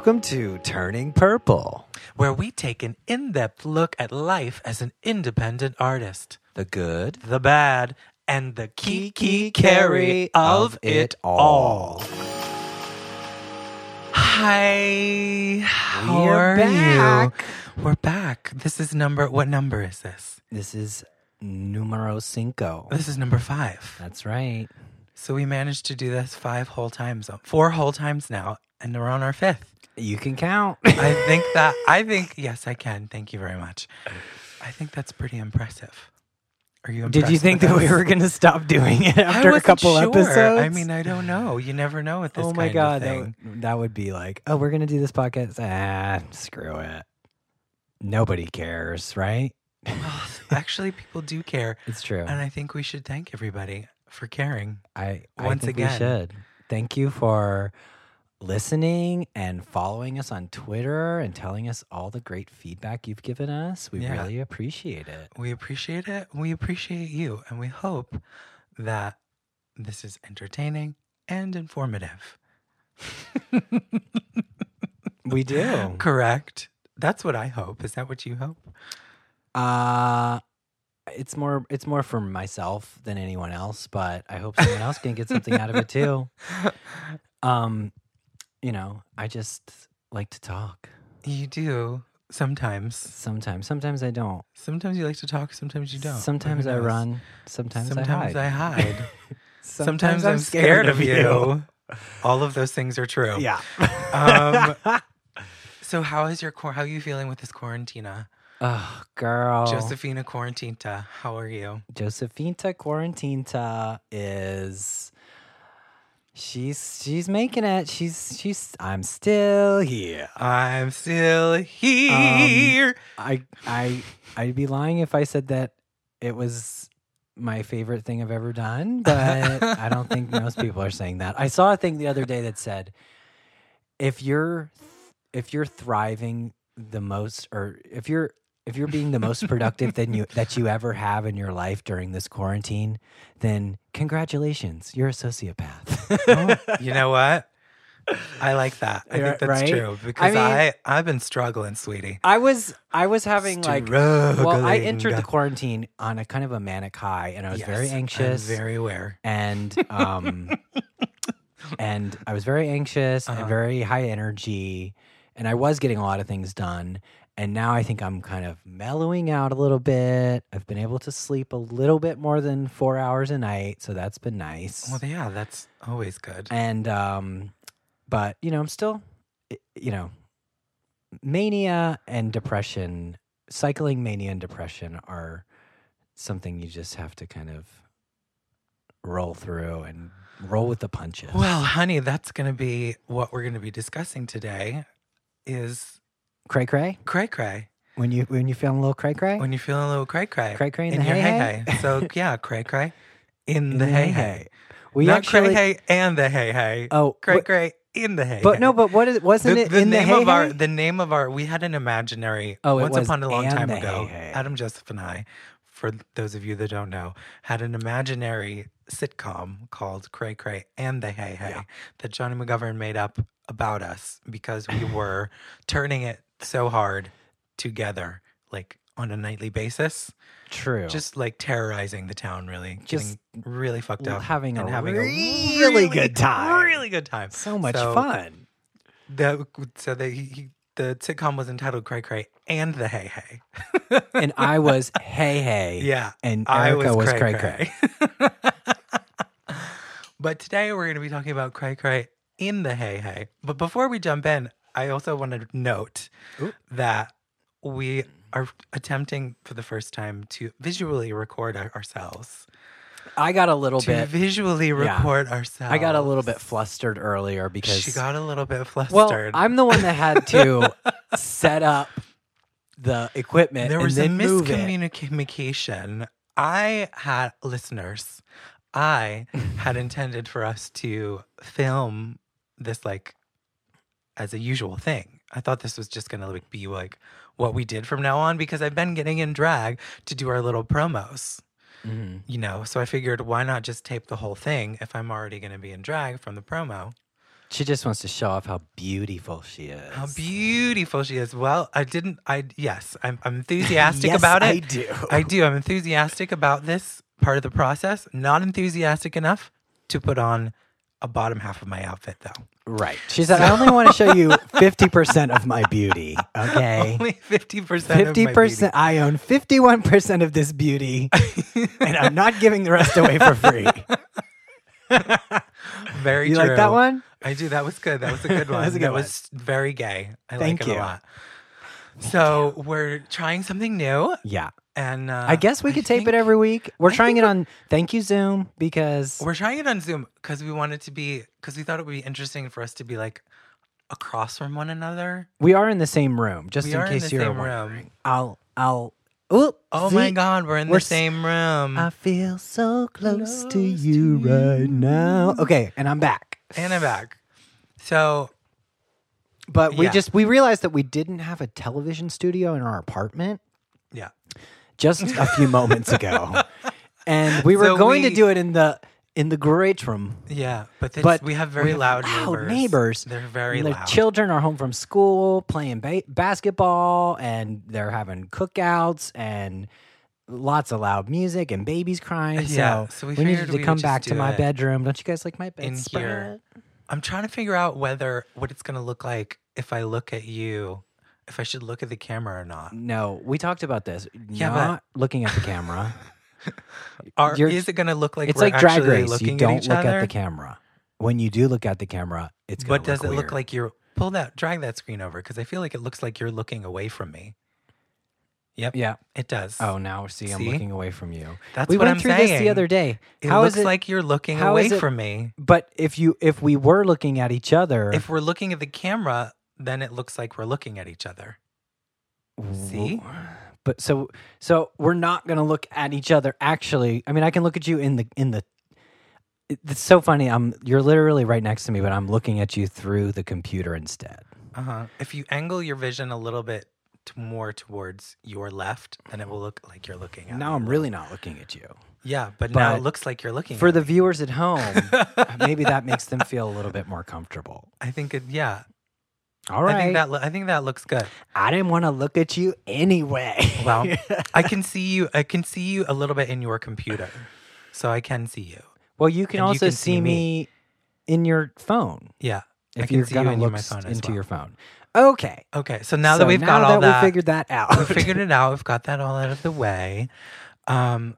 Welcome to Turning Purple, where we take an in depth look at life as an independent artist, the good, the bad, and the kiki carry of it all. Hi, how We're are back. you? We're back. This is number. What number is this? This is numero cinco. This is number five. That's right. So we managed to do this five whole times, four whole times now, and we're on our fifth. You can count. I think that I think yes, I can. Thank you very much. I think that's pretty impressive. Are you? Did you think that we were going to stop doing it after a couple sure. episodes? I mean, I don't know. You never know with this. oh my kind god, of that would, that would be like, oh, we're going to do this podcast. Ah, screw it. Nobody cares, right? Well, actually, people do care, It's true. and I think we should thank everybody for caring. I I Once think again. we should. Thank you for listening and following us on Twitter and telling us all the great feedback you've given us. We Yeah. really appreciate it. We appreciate it. We appreciate you, and we hope that this is entertaining and informative. We do. Correct. That's what I hope. Is that what you hope? Uh it's more it's more for myself than anyone else, but I hope someone else can get something out of it too. Um, you know, I just like to talk. You do sometimes. Sometimes, sometimes I don't. Sometimes you like to talk. Sometimes you don't. Sometimes I run. Sometimes, Sometimes I I hide. hide. Sometimes, I'm scared, of you. All of those things are true. Yeah. Um, So how is your quar- how are you feeling with this quarantina? Oh, girl. Josephina Quarantinta, how are you? Josefinta Quarantinta is she's she's making it. She's she's I'm still here. I'm still here. Um, I I I'd be lying if I said that it was my favorite thing I've ever done, but I don't think most people are saying that. I saw a thing the other day that said if you're if you're thriving the most or if you're if you're being the most productive than you that you ever have in your life during this quarantine, then congratulations, you're a sociopath. you know what? I like that. I think that's right? true because mean- I, I have been struggling, sweetie. I was I was having like well, I entered the quarantine on a kind of a manic high, and I was very Yes, I'm anxious, very aware. and um, and I was very anxious Uh-huh. and very high energy, and I was getting a lot of things done. And now I think I'm kind of mellowing out a little bit. I've been able to sleep a little bit more than four hours a night, so that's been nice. Well, yeah, that's always good. and um, but you know, I'm still, you know, mania and depression, cycling mania and depression are something you just have to kind of roll through and roll with the punches. Well, honey, that's going to be what we're going to be discussing today. Is cray cray cray cray when you when you feeling a little cray cray, when you're feeling a little cray cray, cray cray in, in the your hey hey. So yeah, cray cray in, In the the hey hey. We Not actually, cray hey and the hey hey. oh, cray what- cray in the hey. but no, but what is wasn't the, it the in name the hey of our the name of our we had an imaginary Oh, it once was upon a long time ago adam joseph and i for those of you that don't know had an imaginary sitcom called cray cray and the hey hey Yeah. that johnny mcgovern made up about us because we were turning it so hard together like on a nightly basis True, just like terrorizing the town really Just getting really fucked up having a and having really a good time. really good time so much So, fun. the so they he, the sitcom was entitled Cray Cray and the Hey Hey. and I was hey hey. Yeah, And I Erica was, was cray cray cray. but today we're going to be talking about Cray Cray in the Hey Hey. But before we jump in, I also want to note Ooh. that we are attempting for the first time to visually record our- ourselves. I got a little To bit. visually yeah. record ourselves. I got a little bit flustered earlier because She got a little bit flustered. well, I'm the one that had to set up the equipment. there was a then move it. miscommunication. I had listeners. I had intended for us to film this like as a usual thing. I thought this was just gonna like be like what we did from now on because I've been getting in drag to do our little promos. Mhm. You know, so I figured why not just tape the whole thing if I'm already gonna be in drag from the promo. She just wants to show off how beautiful she is. How beautiful she is. Well, I didn't. I yes, I'm, I'm enthusiastic Yes, about it. I do. I do. I'm enthusiastic about this part of the process. Not enthusiastic enough to put on a bottom half of my outfit, though. Right. She said, I only want to show you 50% of my beauty. Okay. Only fifty percent. Fifty percent. I own fifty-one percent of this beauty, and I'm not giving the rest away for free. Very You true. like that one? I do. That was good. That was a good one. was a good that one. was very gay. I Thank like it you. a lot. So we're trying something new, Yeah. And uh, I guess we could tape it every week. We're I trying it on Thank You Zoom because We're trying it on Zoom because we wanted to be because we thought it would be interesting for us to be like across from one another. we are in the same room. Just We in in case the you're same wondering. room. I'll. I'll. Ooh, Oh see? my God, we're in We're the same room. I feel so close, to you to right now. Okay, and I'm back. and I'm back. So But we Yeah. just we realized that we didn't have a television studio in our apartment yeah, just a few moments ago, and we were So going to do it in the in the great room. yeah, but, this, But we have very we loud, neighbors. neighbors. They're very And their loud. children are home from school playing ba- basketball, and they're having cookouts and lots of loud music and babies crying. Yeah, so, so we we, needed figured to we would come just back to do my it bedroom. Don't you guys like my in bedspread? here. I'm trying to figure out whether what it's gonna look like if I look at you, if I should look at the camera or not. No, we talked about this. Yeah, but- not looking at the camera. Are, is it gonna look like it's like drag race. You don't at look other? at the camera. When you do look at the camera, it's But does it look like you're pull that drag that screen over because I feel like it looks like you're looking away from me. Yep, Yeah. it does. Oh, now see, I'm looking away from you. that's we what went I'm through saying. this the other day. It How looks is it? like you're looking away it- from me. but if you if we were looking at each other, If we're looking at the camera, then it looks like we're looking at each other. See? But so so we're not gonna look at each other. Actually, I mean, I can look at you in the in the. It's so funny. I'm you're literally right next to me, but I'm looking at you through the computer instead. Uh huh. If you angle your vision a little bit to more towards your left, then it will look like you're looking at. Now me. I'm really not looking at you. Yeah, but, now it looks like you're looking For the me. viewers at home, maybe that makes them feel a little bit more comfortable. I think it. Yeah, All right. I think that. lo- I think that looks good. I didn't want to look at you anyway. Well, I can see you. I can see you a little bit in your computer, so I can see you. well, you can and you also can see, see me. me. in your phone Yeah, I if can you're see you gonna in look my s- phone as into well. your phone. Okay. Okay, so now So that we've got all that that, we figured that out, we figured it out. We've got that all out of the way. Um,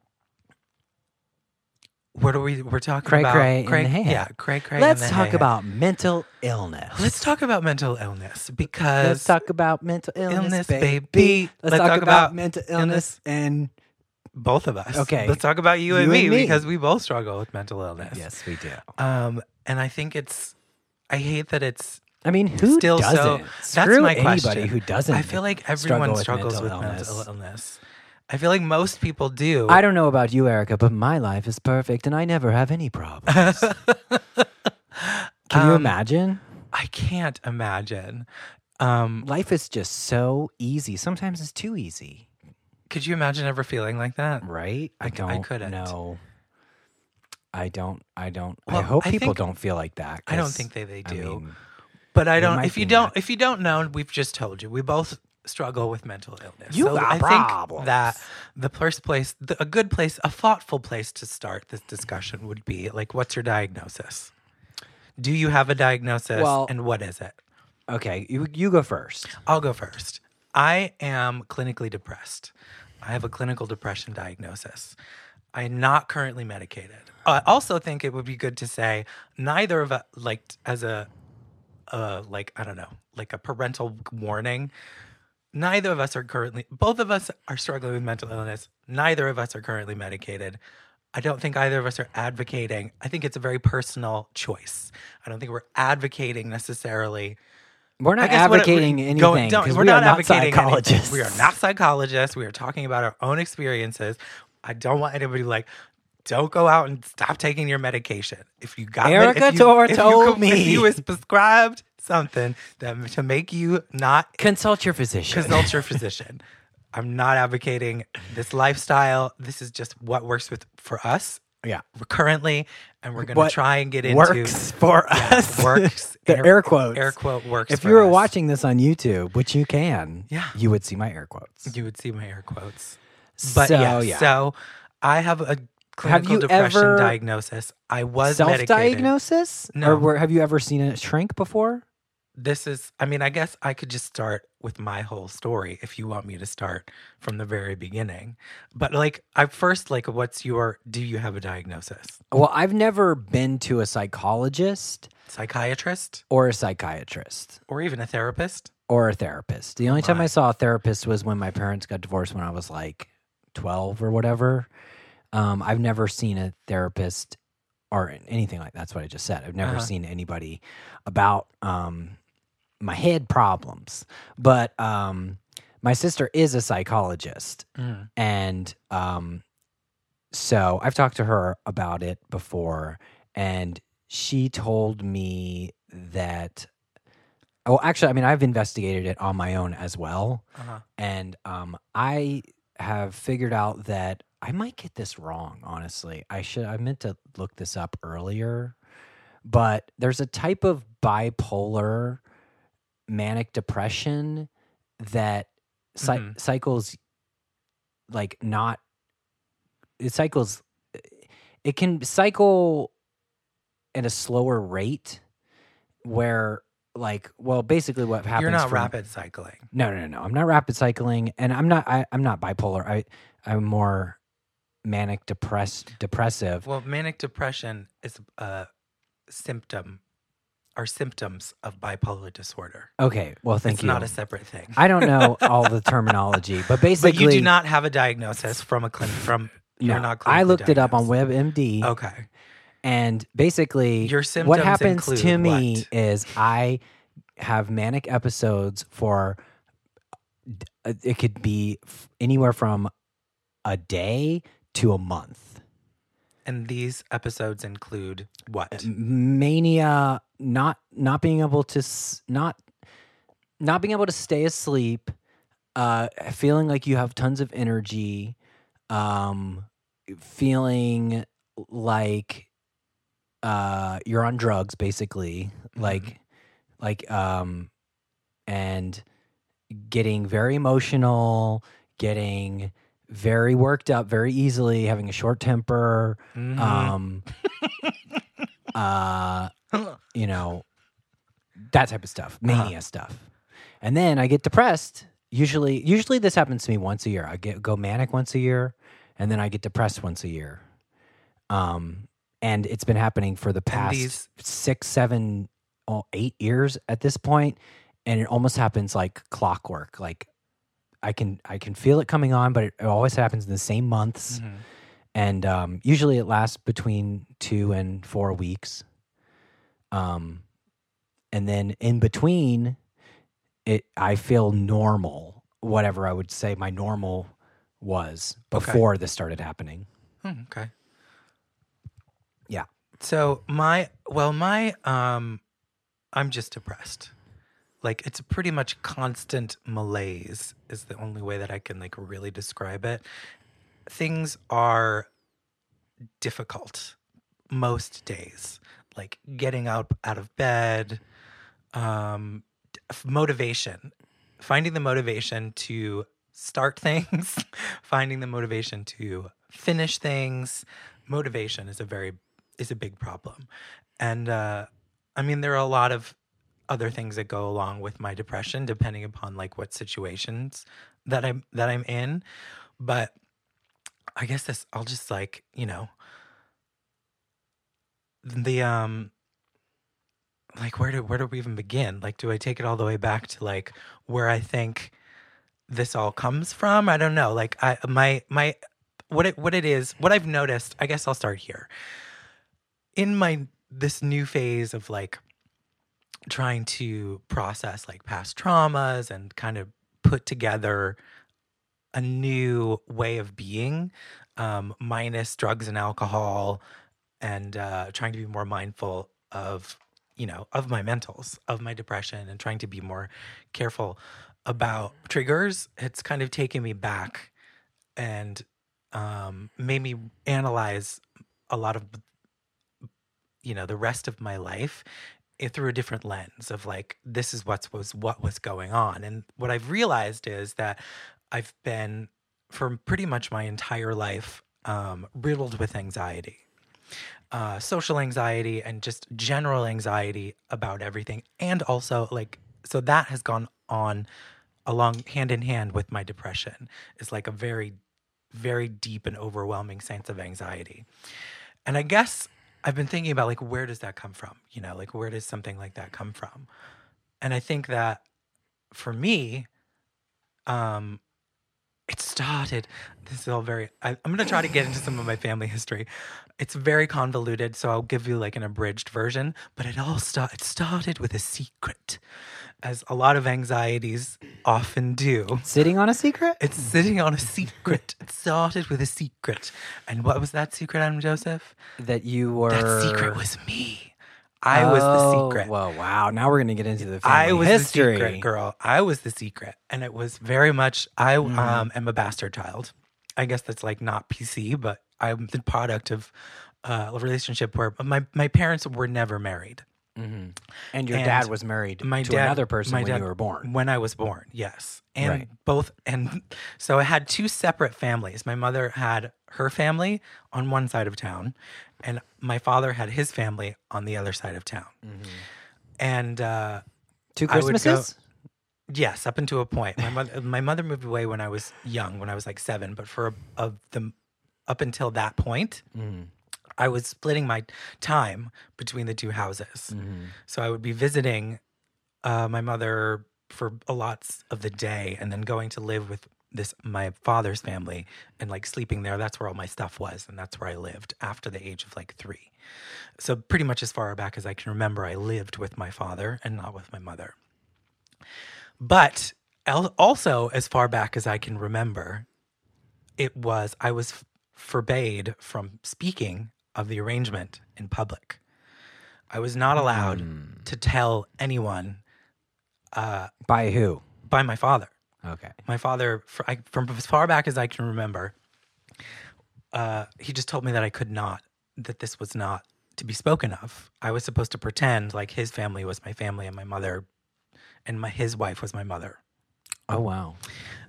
what are we? We're talking Cray about cray the hay Yeah, cray cray. Let's talk hay. about mental illness. Let's talk about mental illness because Let's talk about mental illness, illness, baby. baby. Let's, talk, about, mental illness and both of us. Okay. let's talk about you, and, me, and me. because we both struggle with mental illness. yes, we do. Um, and I think it's. I hate that it's I mean, who still doesn't? so. That's my anybody question. who doesn't. I feel like struggle everyone with struggles mental with illness. mental illness. I feel like most people do. I don't know about you, Erica, but my life is perfect and I never have any problems. Can you Um, imagine? I can't imagine. Um, Life is just so easy. Sometimes it's too easy, could you imagine ever feeling like that? right? I I I don't I couldn't. know. I don't. I don't. I hope I people think- don't feel like that. I don't think they, they I do. mean, but I don't. If you don't, nuts. if you don't know, we've just told you. We both struggle with mental illness. You so got I problems. think that the first place, the, a good place, a thoughtful place to start this discussion would be like, what's your diagnosis? Do you have a diagnosis, Well- and what is it? okay, you you go first. I'll go first. I am clinically depressed. I have a clinical depression diagnosis. I'm not currently medicated. I also think it would be good to say neither of us, like as a, uh, like I don't know, like a parental warning. Neither of us are currently. Both of us are struggling with mental illness. Neither of us are currently medicated. I don't think either of us are advocating. I think it's a very personal choice. I don't think we're advocating necessarily We're not guess what advocating we- anything because we're we not not advocating anything. psychologists. We are not psychologists. We are talking about our own experiences. I don't want anybody like, don't go out and stop taking your medication. If you got med- Erica if you, Tor if you told co- if me. you was prescribed something that to make you not Consult your physician. consult your physician. I'm not advocating this lifestyle. This is just what works with for us Yeah. currently, and we're What to try and get into works for Yeah, us. works the air, quotes. air quote works. if you were us. watching this on YouTube, which you can, Yeah. you would see my air quotes. you would see my air quotes. But so, yeah, yeah. so I have a clinical you depression ever- diagnosis. I was medicated. self-diagnosis, No. or were, have you ever seen a shrink before? This is, I mean, I guess I could just start with my whole story if you want me to start from the very beginning. But like, I first like, what's your? Do you have a diagnosis? Well, I've never been to a psychologist Psychiatrist or a psychiatrist or even a therapist? or a therapist. The only time. I saw a therapist was when my parents got divorced when I was like 12 or whatever. Um, I've never seen a therapist or anything like that's what I just said. I've never Uh-huh. seen anybody about um, my head problems. But um, my sister is a psychologist. Mm. And um, so I've talked to her about it before, and she told me that. Oh, actually, I mean, I've investigated it on my own as well, Uh-huh. and um, I have figured out that I might get this wrong. Honestly, I should. I meant to look this up earlier, but there's a type of bipolar manic depression that cy- Mhm. cycles like not it cycles it can cycle at a slower rate where like well basically what happens You're not from- rapid cycling. no no no no i'm not rapid cycling and i'm not I, i'm not bipolar i i'm more manic depressed depressive Well, manic depression is a symptom or symptoms of bipolar disorder. okay well thank it's you not a separate thing. i don't know all the terminology but basically but you do not have a diagnosis from a clinic from you're no, not i looked it up on webmd Okay. And basically, Your symptoms what happens to me what? is I have manic episodes for uh, it could be anywhere from a day to a month. And these episodes include what? Mania, not not being able to s- not not being able to stay asleep, uh, feeling like you have tons of energy, um, feeling like uh, you're on drugs, basically, like like um, and getting very emotional, getting very worked up very easily, having a short temper, Mhm. um, uh, you know, that type of stuff, Uh-huh. mania stuff. And then I get depressed. Usually, usually this happens to me once a year. I get go manic once a year, and then I get depressed once a year. Um, and it's been happening for the past these- six, seven, oh, eight years at this point, and it almost happens like clockwork. Like I can I can feel it coming on, but it, it always happens in the same months Mhm. and um, usually it lasts between two and four weeks. Um, and then in between, it I feel normal, whatever I would say my normal was Okay. before this started happening. Hmm, okay. Yeah. So my well my um I'm just depressed. Like it's a pretty much constant malaise is the only way that I can like really describe it. Things are difficult most days. Like getting up out of bed, um motivation, finding the motivation to start things, finding the motivation to finish things. Motivation is a very is a big problem. And uh I mean there are a lot of other things that go along with my depression depending upon like what situations that I'm that I'm in. But I guess this I'll just like, you know, the um like where do where do we even begin? Like do I take it all the way back to like where I think this all comes from? I don't know. Like I my my what it what it is, what I've noticed, I guess I'll start here. In my this new phase of like trying to process like past traumas and kind of put together a new way of being um, minus drugs and alcohol and uh, trying to be more mindful of you know of my mentals of my depression and trying to be more careful about triggers. It's kind of taken me back and um, made me analyze a lot of you know the rest of my life through a different lens of like this is what's was what was going on. And what i've realized is that i've been for pretty much my entire life um, riddled with anxiety uh, social anxiety and just general anxiety about everything. And also like so that has gone on along hand in hand with my depression. Is like a very very deep and overwhelming sense of anxiety. And i guess i've been thinking about like where does that come from? You know like where does something like that come from? And i think that for me um it started this is all very I, i'm going to try to get into some of my family history. It's very convoluted so i'll give you like an abridged version but it all start, it started with a secret as a lot of anxieties often do Sitting on a secret? it's sitting on a secret it started with a secret and what was that secret adam joseph that you were. that secret was me i was the Oh, secret Whoa, wow. Now we're going to get into the family I was history. the secret girl. I was the secret, and it was very much. I Mm-hmm. um, am a bastard child. I guess that's like not PC, but I'm the product of uh, a relationship where my my parents were never married. Mhm. And your And dad was married My to dad, another person when dad- you were born. When I was born, yes, and Right. both, and so I had two separate families. My mother had her family on one side of town, and my father had his family on the other side of town. And uh, Two would go- Christmases? Yes, up until a point. My mother, my mother moved away when I was young, when I was like seven. But for a, of the up until that point, Mm-hmm. I was splitting my time between the two houses. Mm-hmm. So I would be visiting uh, my mother for a lots of the day, and then going to live with this my father's family and like sleeping there. That's where all my stuff was, and that's where I lived after the age of like three. So pretty much as far back as I can remember, I lived with my father and not with my mother. But also, as far back as I can remember, it was I was forbade from speaking of the arrangement in public. I was not allowed to tell anyone By who? by my father. Okay. My father, fr I, from as far back as I can remember, uh, he just told me that I could not, that this was not to be spoken of. I was supposed to pretend like his family was my family and my mother, and my his wife was my mother. Oh, wow.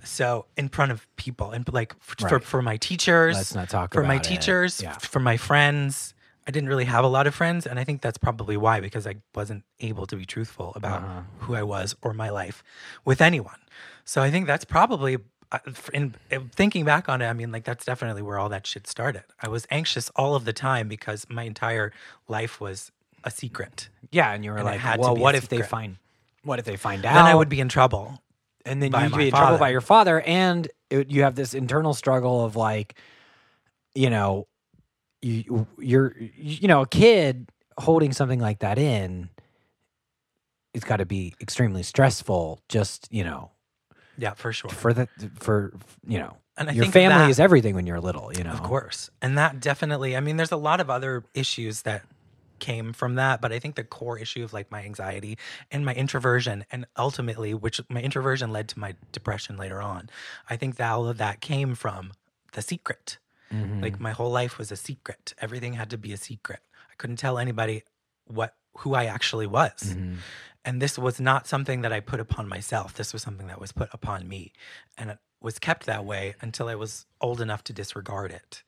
So in front of people and like f- for, Right. for my teachers, Let's not talk for my it. teachers, Yeah. f- for my friends. I didn't really have a lot of friends, and I think that's probably why because I wasn't able to be truthful about Uh-huh. who I was or my life with anyone. So I think that's probably uh, in, in thinking back on it. I mean, like that's definitely where all that shit started. I was anxious all of the time because my entire life was a secret. Yeah, and you were And like, well, what if they find what if they find out? Then I would be in trouble. And then by you'd my be in trouble by your father and it, you have this internal struggle of like you know you you're you know a kid holding something like that in it's got to be extremely stressful just you know Yeah, for sure. for the for you know And I your think family that- is everything when you're little you know Of course. And that definitely, I mean, there's a lot of other issues that came from that, but I think the core issue of like my anxiety and my introversion, and ultimately, which my introversion led to my depression later on, I think that all of that came from the secret. Mhm. Like my whole life was a secret. Everything had to be a secret. I couldn't tell anybody what who I actually was. Mhm. And this was not something that I put upon myself. This was something that was put upon me. And it was kept that way until I was old enough to disregard it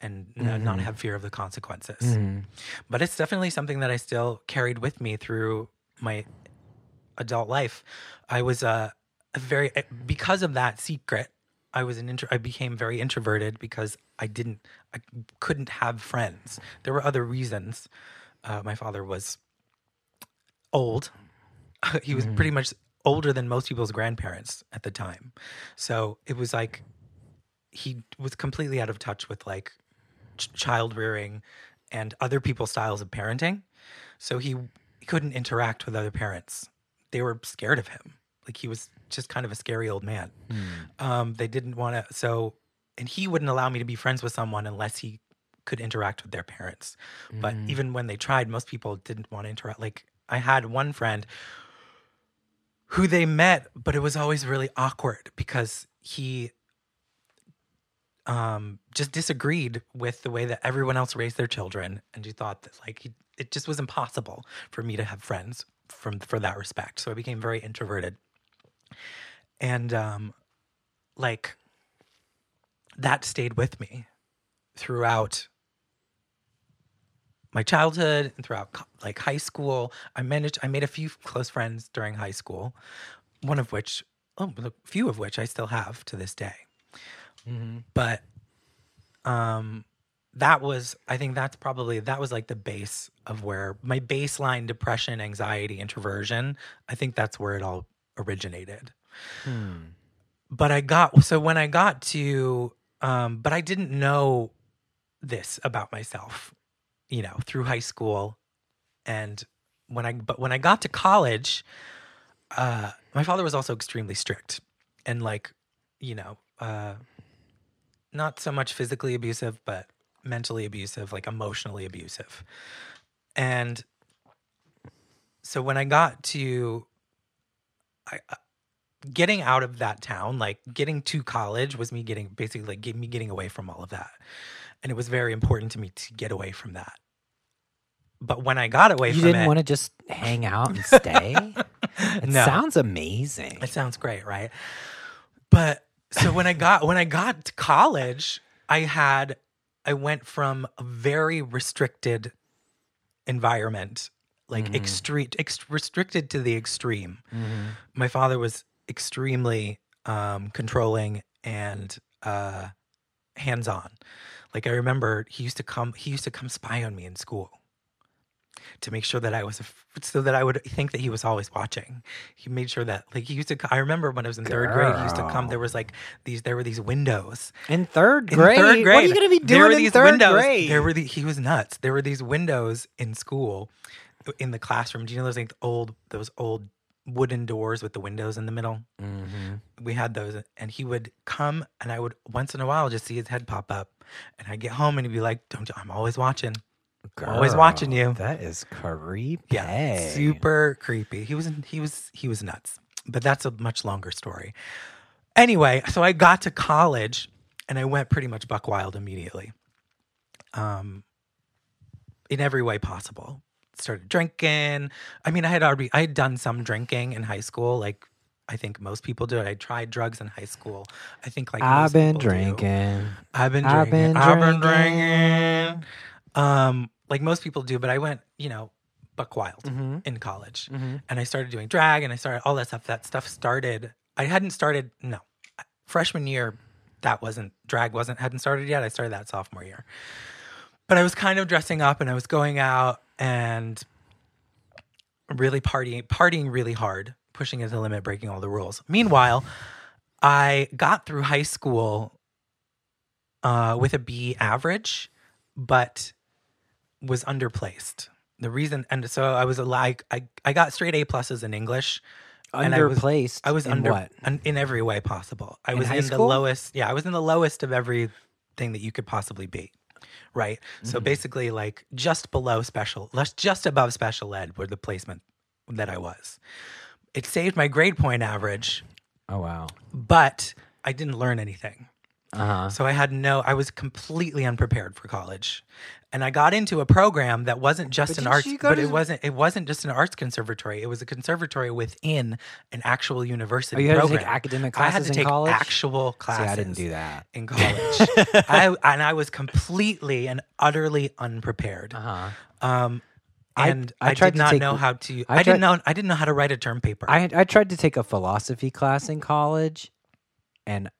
and n- not have fear of the consequences. Mhm. But it's definitely something that I still carried with me through my adult life. I was uh, a very, because of that secret, I was an intro, I became very introverted because I didn't, I couldn't have friends. There were other reasons. Uh, my father was old. he was pretty much older than most people's grandparents at the time. So it was like he was completely out of touch with like child rearing and other people's styles of parenting. So he couldn't interact with other parents. They were scared of him. Like he was just kind of a scary old man. Um, they didn't want to. So, and he wouldn't allow me to be friends with someone unless he could interact with their parents. But even when they tried, most people didn't want to interact. Like I had one friend who they met, but it was always really awkward because he um, just disagreed with the way that everyone else raised their children, and she thought that like it just was impossible for me to have friends from for that respect. So I became very introverted, and um, like that stayed with me throughout my childhood and throughout like high school. I managed. I made a few close friends during high school, one of which, oh, a few of which I still have to this day but um that was i think that's probably that was like the base of where my baseline depression anxiety introversion i think that's where it all originated. But i got so when i got to um but i didn't know this about myself you know through high school. And when i but when i got to college uh my father was also extremely strict. And like you know uh not so much physically abusive, but mentally abusive, like emotionally abusive. And so when I got to I, uh, getting out of that town, like getting to college was me getting basically like get, me getting away from all of that. And it was very important to me to get away from that. But when I got away You didn't want to just hang out and stay? It No. sounds amazing. It sounds great, right? But so when I got when I got to college, I had I went from a very restricted environment, like extreme ex- restricted to the extreme. My father was extremely um, controlling and uh, hands on. Like I remember, he used to come. He used to come spy on me in school to make sure that I was, so that I would think that he was always watching. He made sure that, like, he used to. I remember when I was in third grade, he used to come. There was like these. There were these windows In third in grade? third grade. What are you going to be there were doing in these third windows. grade? There were the, he was nuts. There were these windows in school, in the classroom. Do you know those like old those old wooden doors with the windows in the middle? Mhm. We had those, and he would come, and I would once in a while just see his head pop up, and I'd get home, and he'd be like, "Don't you? I'm always watching." Always watching you. That is creepy. Yeah, super creepy. He was he was he was nuts. But that's a much longer story. Anyway, so I got to college and I went pretty much buck wild immediately. Um in every way possible. Started drinking. I mean, I had already I had done some drinking in high school like I think most people do. It. I tried drugs in high school. I think like I've been drinking. I've been I've drinking. been I've been drinking. Um, like most people do, but I went, you know, buck wild Mm-hmm. in college, and I started doing drag, and I started all that stuff. That stuff started. I hadn't started. No, freshman year, that wasn't drag wasn't hadn't started yet. I started that sophomore year, but I was kind of dressing up, and I was going out and really partying, partying really hard, pushing it to the limit, breaking all the rules. Meanwhile, I got through high school uh, with a B average, but was underplaced. The reason, and so I was like, I, I got straight A pluses in English. and I was- Underplaced. I was in under what? un- in every way possible. I In was in the lowest. Yeah, I was in the lowest of everything that you could possibly be. Right. So Mm-hmm. basically, like just below special, less just above special ed, were the placement that I was. It saved my grade point average, Oh wow. but I didn't learn anything. Uh huh. So I had no, I was completely unprepared for college. And I got into a program that wasn't just But an arts, but it wasn't, it wasn't just an arts conservatory. It was a conservatory within an actual university Oh, you had to take academic classes. I had to take college? actual See, classes. I didn't do that. in college. I, and I was completely and utterly unprepared. Uh huh. Um, and I I, tried did not take- know how to. I I, tried- didn't know. I didn't know how to write a term paper. I I tried to take a philosophy class in college, and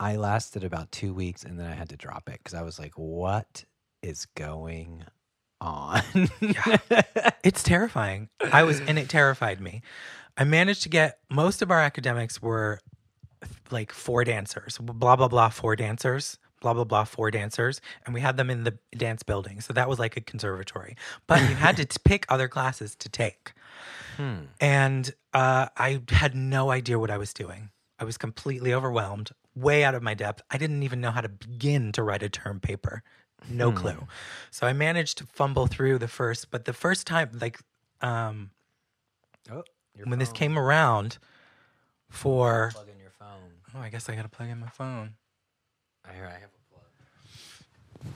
I lasted about two weeks, and then I had to drop it because I was like, "What is going on?" It's terrifying. I was, and it terrified me. I managed to get most of our academics were like four dancers, blah blah blah, four dancers, blah blah blah, four dancers, and we had them in the dance building. So that was like a conservatory. But you had to t- pick other classes to take, Hmm. and uh, I had no idea what I was doing. I was completely overwhelmed, way out of my depth. I didn't even know how to begin to write a term paper. No clue. So I managed to fumble through the first, but the first time, like, um, Oh, your when this came around for, plug in your phone. oh, I guess I got to plug in my phone. Here, I have a plug.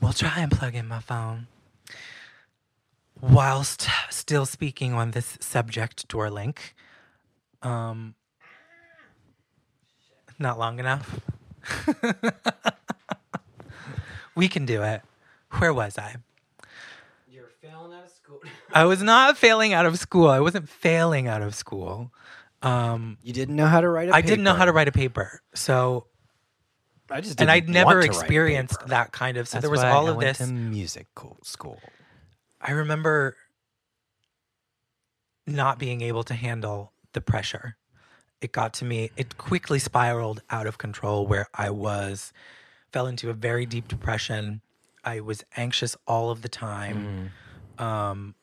We'll try and plug in my phone. Whilst still speaking on this subject, door link, um, not long enough. we can do it. Where was I? You're failing out of school. I was not failing out of school. I wasn't failing out of school. Um, You didn't know how to write a I paper. I didn't know how to write a paper. So, I just and didn't I'd never want to write a experienced that kind of. So That's there was why all I of went this. to music co- school. I remember not being able to handle the pressure. It got to me, it quickly spiraled out of control where I was, fell into a very deep depression. I was anxious all of the time. Um,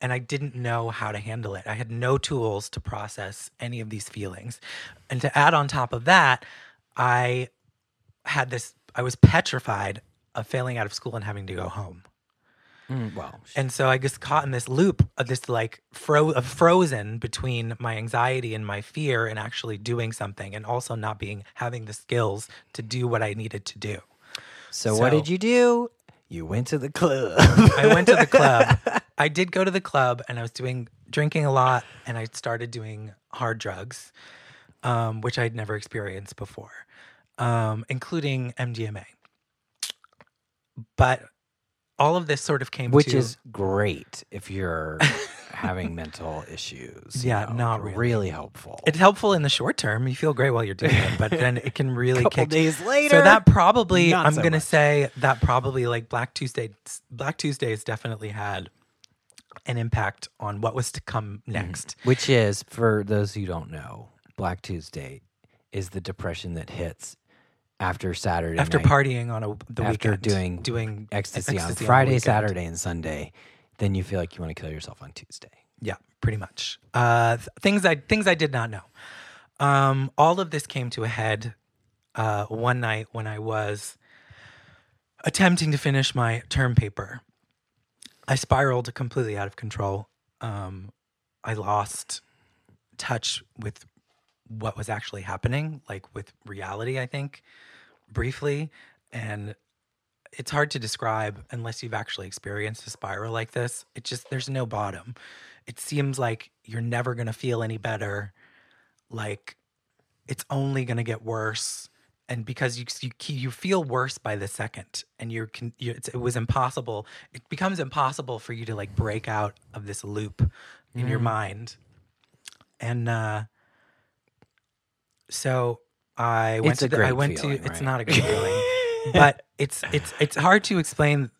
and I didn't know how to handle it. I had no tools to process any of these feelings. And to add on top of that, I had this, I was petrified of failing out of school and having to go home. Mm, well, And so I just caught in this loop of this like fro- of frozen between my anxiety and my fear and actually doing something and also not being having the skills to do what I needed to do. so, what did you do? You went to the club. I went to the club. I did go to the club and I was doing drinking a lot and I started doing hard drugs, um, which I'd never experienced before, um, including MDMA. But all of this sort of came to which to is great if you're having mental issues. Yeah, know, not really. helpful. It's helpful in the short term. You feel great while you're doing it, but then it can really couple kick. days later. so that probably, I'm so gonna much. say that probably like Black Tuesday, Black Tuesday Tuesdays definitely had an impact on what was to come Mm-hmm. next. Which is, for those who don't know, Black Tuesday is the depression that hits after Saturday After night, partying on a the after weekend, doing doing ecstasy, on the Friday. Saturday, and Sunday. Then you feel like you want to kill yourself on Tuesday. Yeah, pretty much. Uh, th- things I things I did not know. Um, all of this came to a head uh, one night when I was attempting to finish my term paper. I spiraled completely out of control. Um, I lost touch with what was actually happening, like with reality. I think briefly, and it's hard to describe unless you've actually experienced a spiral like this. It just there's no bottom. It seems like you're never going to feel any better. Like it's only going to get worse. And because you, you you feel worse by the second, and you're, you it's, it was impossible. It becomes impossible for you to like break out of this loop in your mind. And uh, so I went It's to a the, I went feeling, to. It's not a good feeling, but it's it's it's hard to explain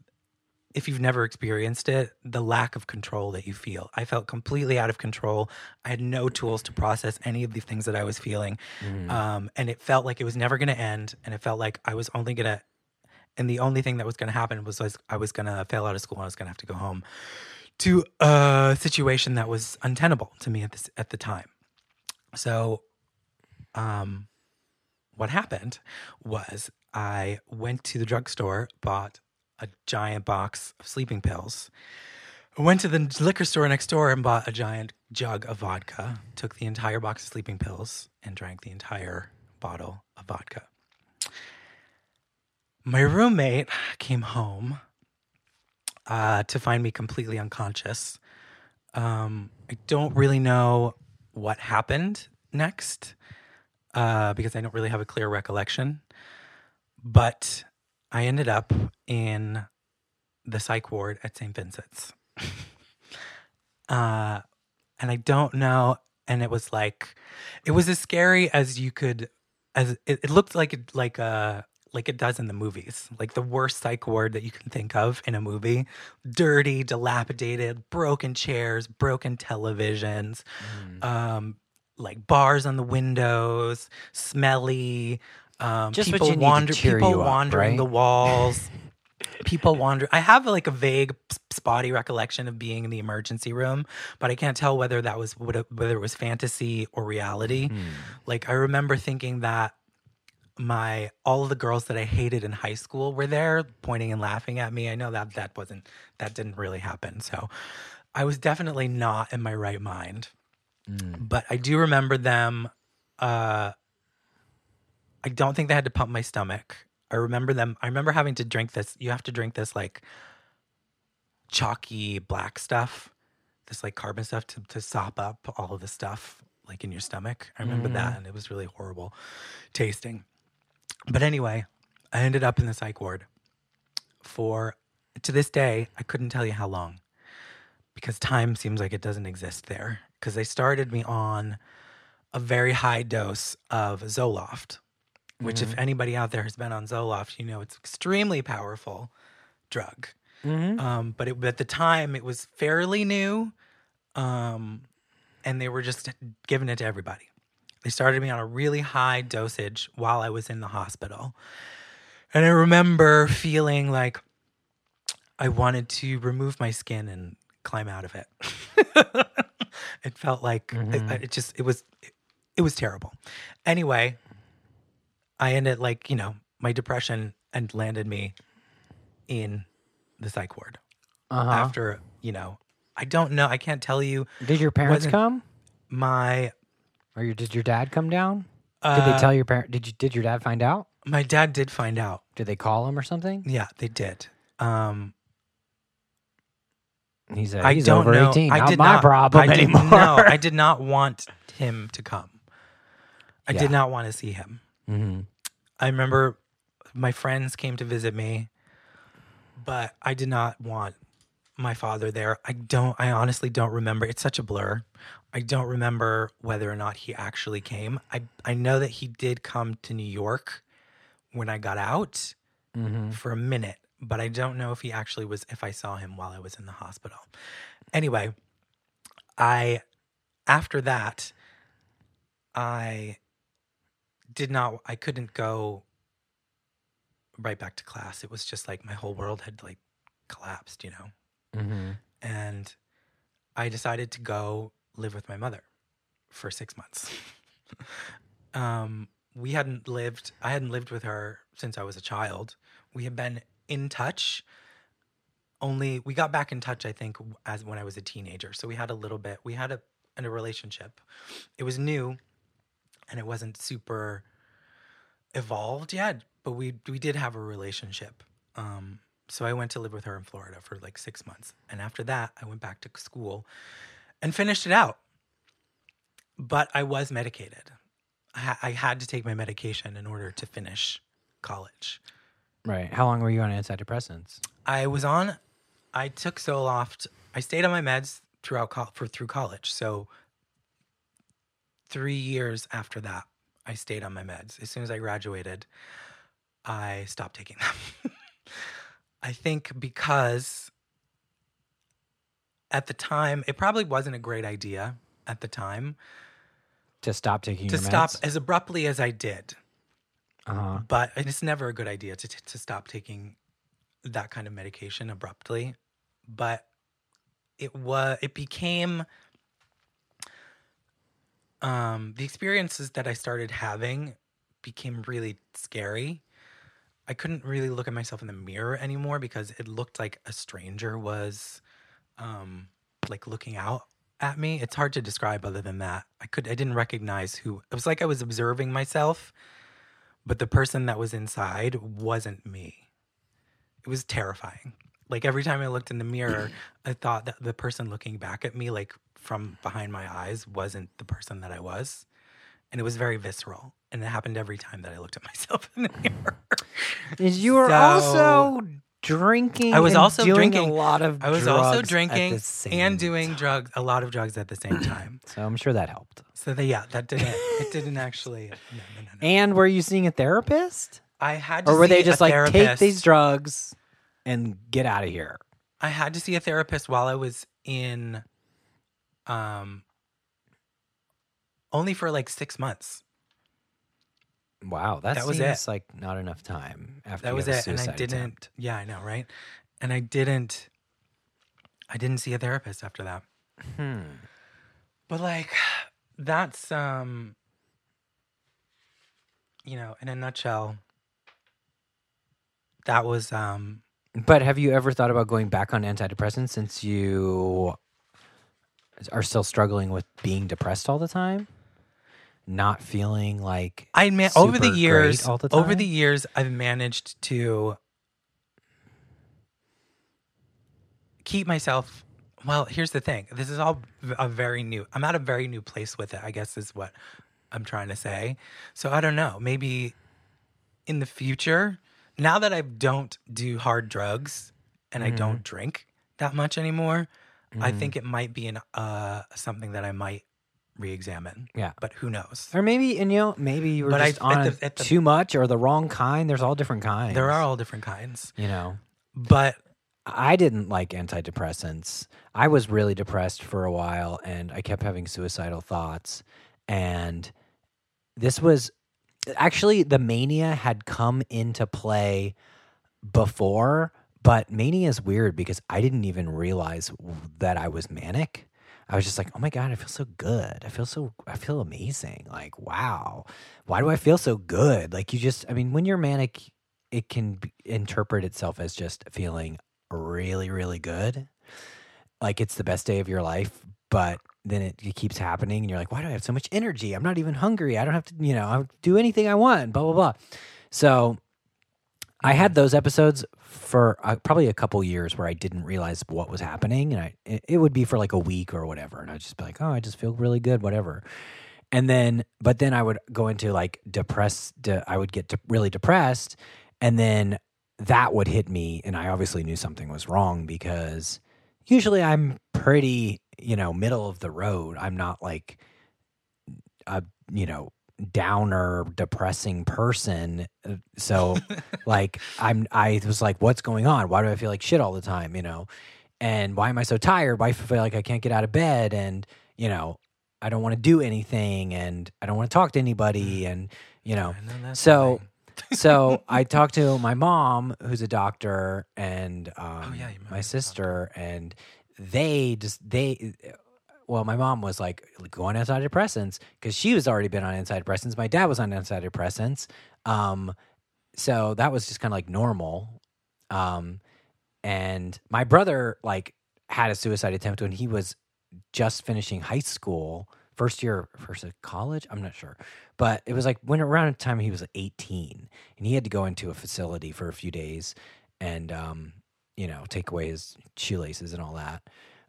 if you've never experienced it, the lack of control that you feel. I felt completely out of control. I had no tools to process any of the things that I was feeling. Um, and it felt like it was never going to end. And it felt like I was only going to, and the only thing that was going to happen was, was I was going to fail out of school and I was going to have to go home to a situation that was untenable to me at this at the time. So, um, what happened was I went to the drugstore, bought a giant box of sleeping pills. Went to the liquor store next door and bought a giant jug of vodka, took the entire box of sleeping pills, and drank the entire bottle of vodka. My roommate came home uh, to find me completely unconscious. Um, I don't really know what happened next uh, because I don't really have a clear recollection. But I ended up in the psych ward at St. Vincent's. uh, and I don't know. And it was like, it was as scary as you could, as it, it looked like it, like uh like it does in the movies, like the worst psych ward that you can think of in a movie. Dirty, dilapidated, broken chairs, broken televisions, um, like bars on the windows, smelly. Um, Just people you need to wander, people up, wandering right? the walls. people wander. I have like a vague, spotty recollection of being in the emergency room, but I can't tell whether that was whether it was fantasy or reality. Hmm. Like I remember thinking that my all of the girls that I hated in high school were there, pointing and laughing at me. I know that that wasn't that didn't really happen. So I was definitely not in my right mind. But I do remember them. Uh, I don't think they had to pump my stomach. I remember them. I remember having to drink this. You have to drink this like chalky black stuff, this like carbon stuff to, to sop up all of the stuff like in your stomach. I remember that, and it was really horrible tasting. But anyway, I ended up in the psych ward for to this day. I couldn't tell you how long because time seems like it doesn't exist there. Because they started me on a very high dose of Zoloft, which, if anybody out there has been on Zoloft, you know it's extremely powerful drug. Mm-hmm. Um, but it, at the time, it was fairly new, um, and they were just giving it to everybody. They started me on a really high dosage while I was in the hospital, and I remember feeling like I wanted to remove my skin and climb out of it. it felt like it, it just it was it was terrible. Anyway, I ended like you know my depression and landed me in the psych ward Uh-huh. after you know I don't know I can't tell you Did your parents come, my or your, did your dad come down? Did they uh, tell your parent? Did you? Did your dad find out? my dad did find out Did they call him or something? yeah they did um He's don't over know eighteen. I not did my not problem I did, anymore. no I did not want him to come I Yeah. did not want to see him hmm I remember my friends came to visit me, but I did not want my father there. I don't, I honestly don't remember. It's such a blur. I don't remember whether or not he actually came. I, I know that he did come to New York when I got out hmm for a minute, but I don't know if he actually was, if I saw him while I was in the hospital. Anyway, I, after that, I did not, I couldn't go right back to class. It was just like my whole world had like collapsed, you know? hmm And I decided to go live with my mother for six months. um, we hadn't lived, I hadn't lived with her since I was a child. We had been in touch. Only we got back in touch, I think, as when I was a teenager. So we had a little bit, we had a, a relationship. It was new and it wasn't super evolved yet, but we, we did have a relationship. Um, so I went to live with her in Florida for like six months. And after that, I went back to school and finished it out. But I was medicated. I, ha- I had to take my medication in order to finish college. Right. How long were you on antidepressants? I was on, I took Zoloft. I stayed on my meds throughout col- for through college. So three years after that, I stayed on my meds. As soon as I graduated, I stopped taking them. I think because at the time, it probably wasn't a great idea at the time To stop taking to stop meds? as abruptly as I did. Uh-huh. But it's never a good idea to, to stop taking that kind of medication abruptly. But it was, it became, um, the experiences that I started having became really scary. I couldn't really look at myself in the mirror anymore because it looked like a stranger was, um, like looking out at me. It's hard to describe other than that. I could, I didn't recognize who, it was like I was observing myself but the person that was inside wasn't me. It was terrifying. Like every time I looked in the mirror, I thought that the person looking back at me, like from behind my eyes, wasn't the person that I was. And it was very visceral. And it happened every time that I looked at myself in the mirror. Is you were So- also drinking. I was also drinking- a lot of. I was also drinking and doing time. drugs, a lot of drugs at the same time. So I'm sure that helped. So that, yeah, that didn't, it didn't actually, no, no, no, no. And were you seeing a therapist, I had to see or were they just like take these drugs and get out of here? I had to see a therapist while I was in um only for like 6 months. Wow, that, That was it. like not enough time. After That was it and I didn't attempt. yeah, I know, right? And I didn't I didn't see a therapist after that. Hmm. But like that's um you know, in a nutshell that was um But have you ever thought about going back on antidepressants since you are still struggling with being depressed all the time? Not feeling like I man, over the years, the over the years, I've managed to keep myself. Well, here's the thing. This is all a very new. I'm at a very new place with it. I guess is what I'm trying to say. So I don't know. Maybe in the future, now that I don't do hard drugs and I Mm-hmm. don't drink that much anymore, I think it might be an uh something that I might re-examine. Yeah. but who knows? or maybe and you know maybe you were But I- just on at the- at the- too much or the wrong kind. There's all different kinds. There are all different kinds, you know. but I didn't like antidepressants. I was really depressed for a while and I kept having suicidal thoughts. And this was actually the mania had come into play before, but mania is weird because I didn't even realize that I was manic. I was just like, oh my God, I feel so good. I feel so, I feel amazing. Like, wow, why do I feel so good? Like, you just, I mean, when you're manic, it can be, interpret itself as just feeling really, really good. Like it's the best day of your life, but then it, it keeps happening and you're like, why do I have so much energy? I'm not even hungry. I don't have to, you know, I do anything I want, blah, blah, blah. So I had those episodes for uh, probably a couple years where I didn't realize what was happening. And I, it, would be for like a week or whatever. And I'd just be like, oh, I just feel really good, whatever. And then, but then I would go into like depressed, de- I would get de- really depressed. And then that would hit me. And I obviously knew something was wrong because usually I'm pretty, you know, middle of the road. I'm not like a, you know, downer, depressing person. Uh, So, like, I'm, I was like, what's going on? Why do I feel like shit all the time? You know, and why am I so tired? Why do I feel like I can't get out of bed? And, you know, I don't want to do anything and I don't want to talk to anybody. And, you know, so so I talked to my mom, who's a doctor, and um, Oh, yeah, my sister, and they just they. Well, my mom was like, "Go on antidepressants," because she was already been on antidepressants. My dad was on antidepressants, um, so that was just kind of like normal. Um, and my brother like had a suicide attempt when he was just finishing high school, first year, first of college. I'm not sure, but it was like when around the time he was 18, and he had to go into a facility for a few days, and um, you know, take away his shoelaces and all that.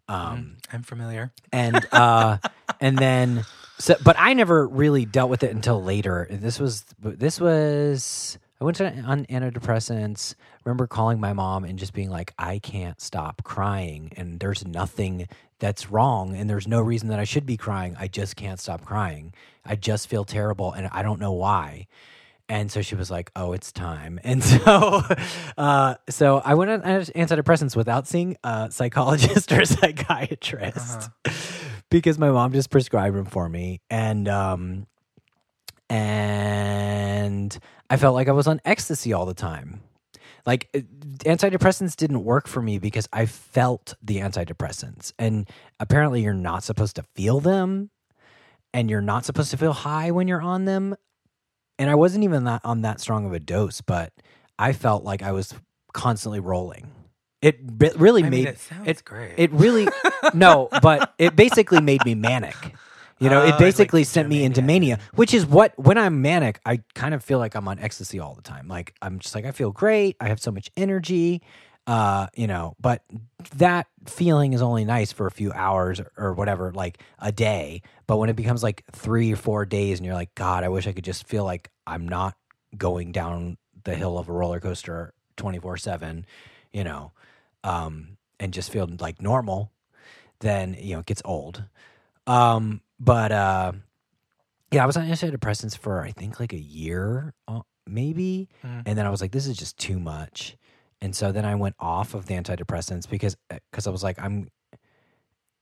Um, I'm familiar. and uh and then so but i never really dealt with it until later. This was this was i went to on antidepressants remember calling my mom and just being like i can't stop crying and there's nothing that's wrong and there's no reason that i should be crying. I just can't stop crying. I just feel terrible and i don't know why and so she was like, "Oh, it's time." And so, uh, so I went on antidepressants without seeing a psychologist or a psychiatrist because my mom just prescribed them for me, and um, and I felt like I was on ecstasy all the time. Like uh, antidepressants didn't work for me because I felt the antidepressants, and apparently you're not supposed to feel them, and you're not supposed to feel high when you're on them and I wasn't even that on that strong of a dose, but I felt like I was constantly rolling. It re- really I mean, made it sounds it great. It really no, but it basically made me manic. You know, Oh, it basically into sent me into mania. mania, which is what when I'm manic, I kind of feel like I'm on ecstasy all the time. Like I'm just like I feel great, I have so much energy, uh, you know, but that feeling is only nice for a few hours or whatever, like a day. But when it becomes like three or four days and you're like, God, I wish I could just feel like I'm not going down the hill of a roller coaster 24 7, you know, um, and just feel like normal, then, you know, it gets old. Um, but, uh, yeah, I was on antidepressants for I think like a year, uh, maybe, Mhm. and then I was like, this is just too much, and so then I went off of the antidepressants because because I was like, I'm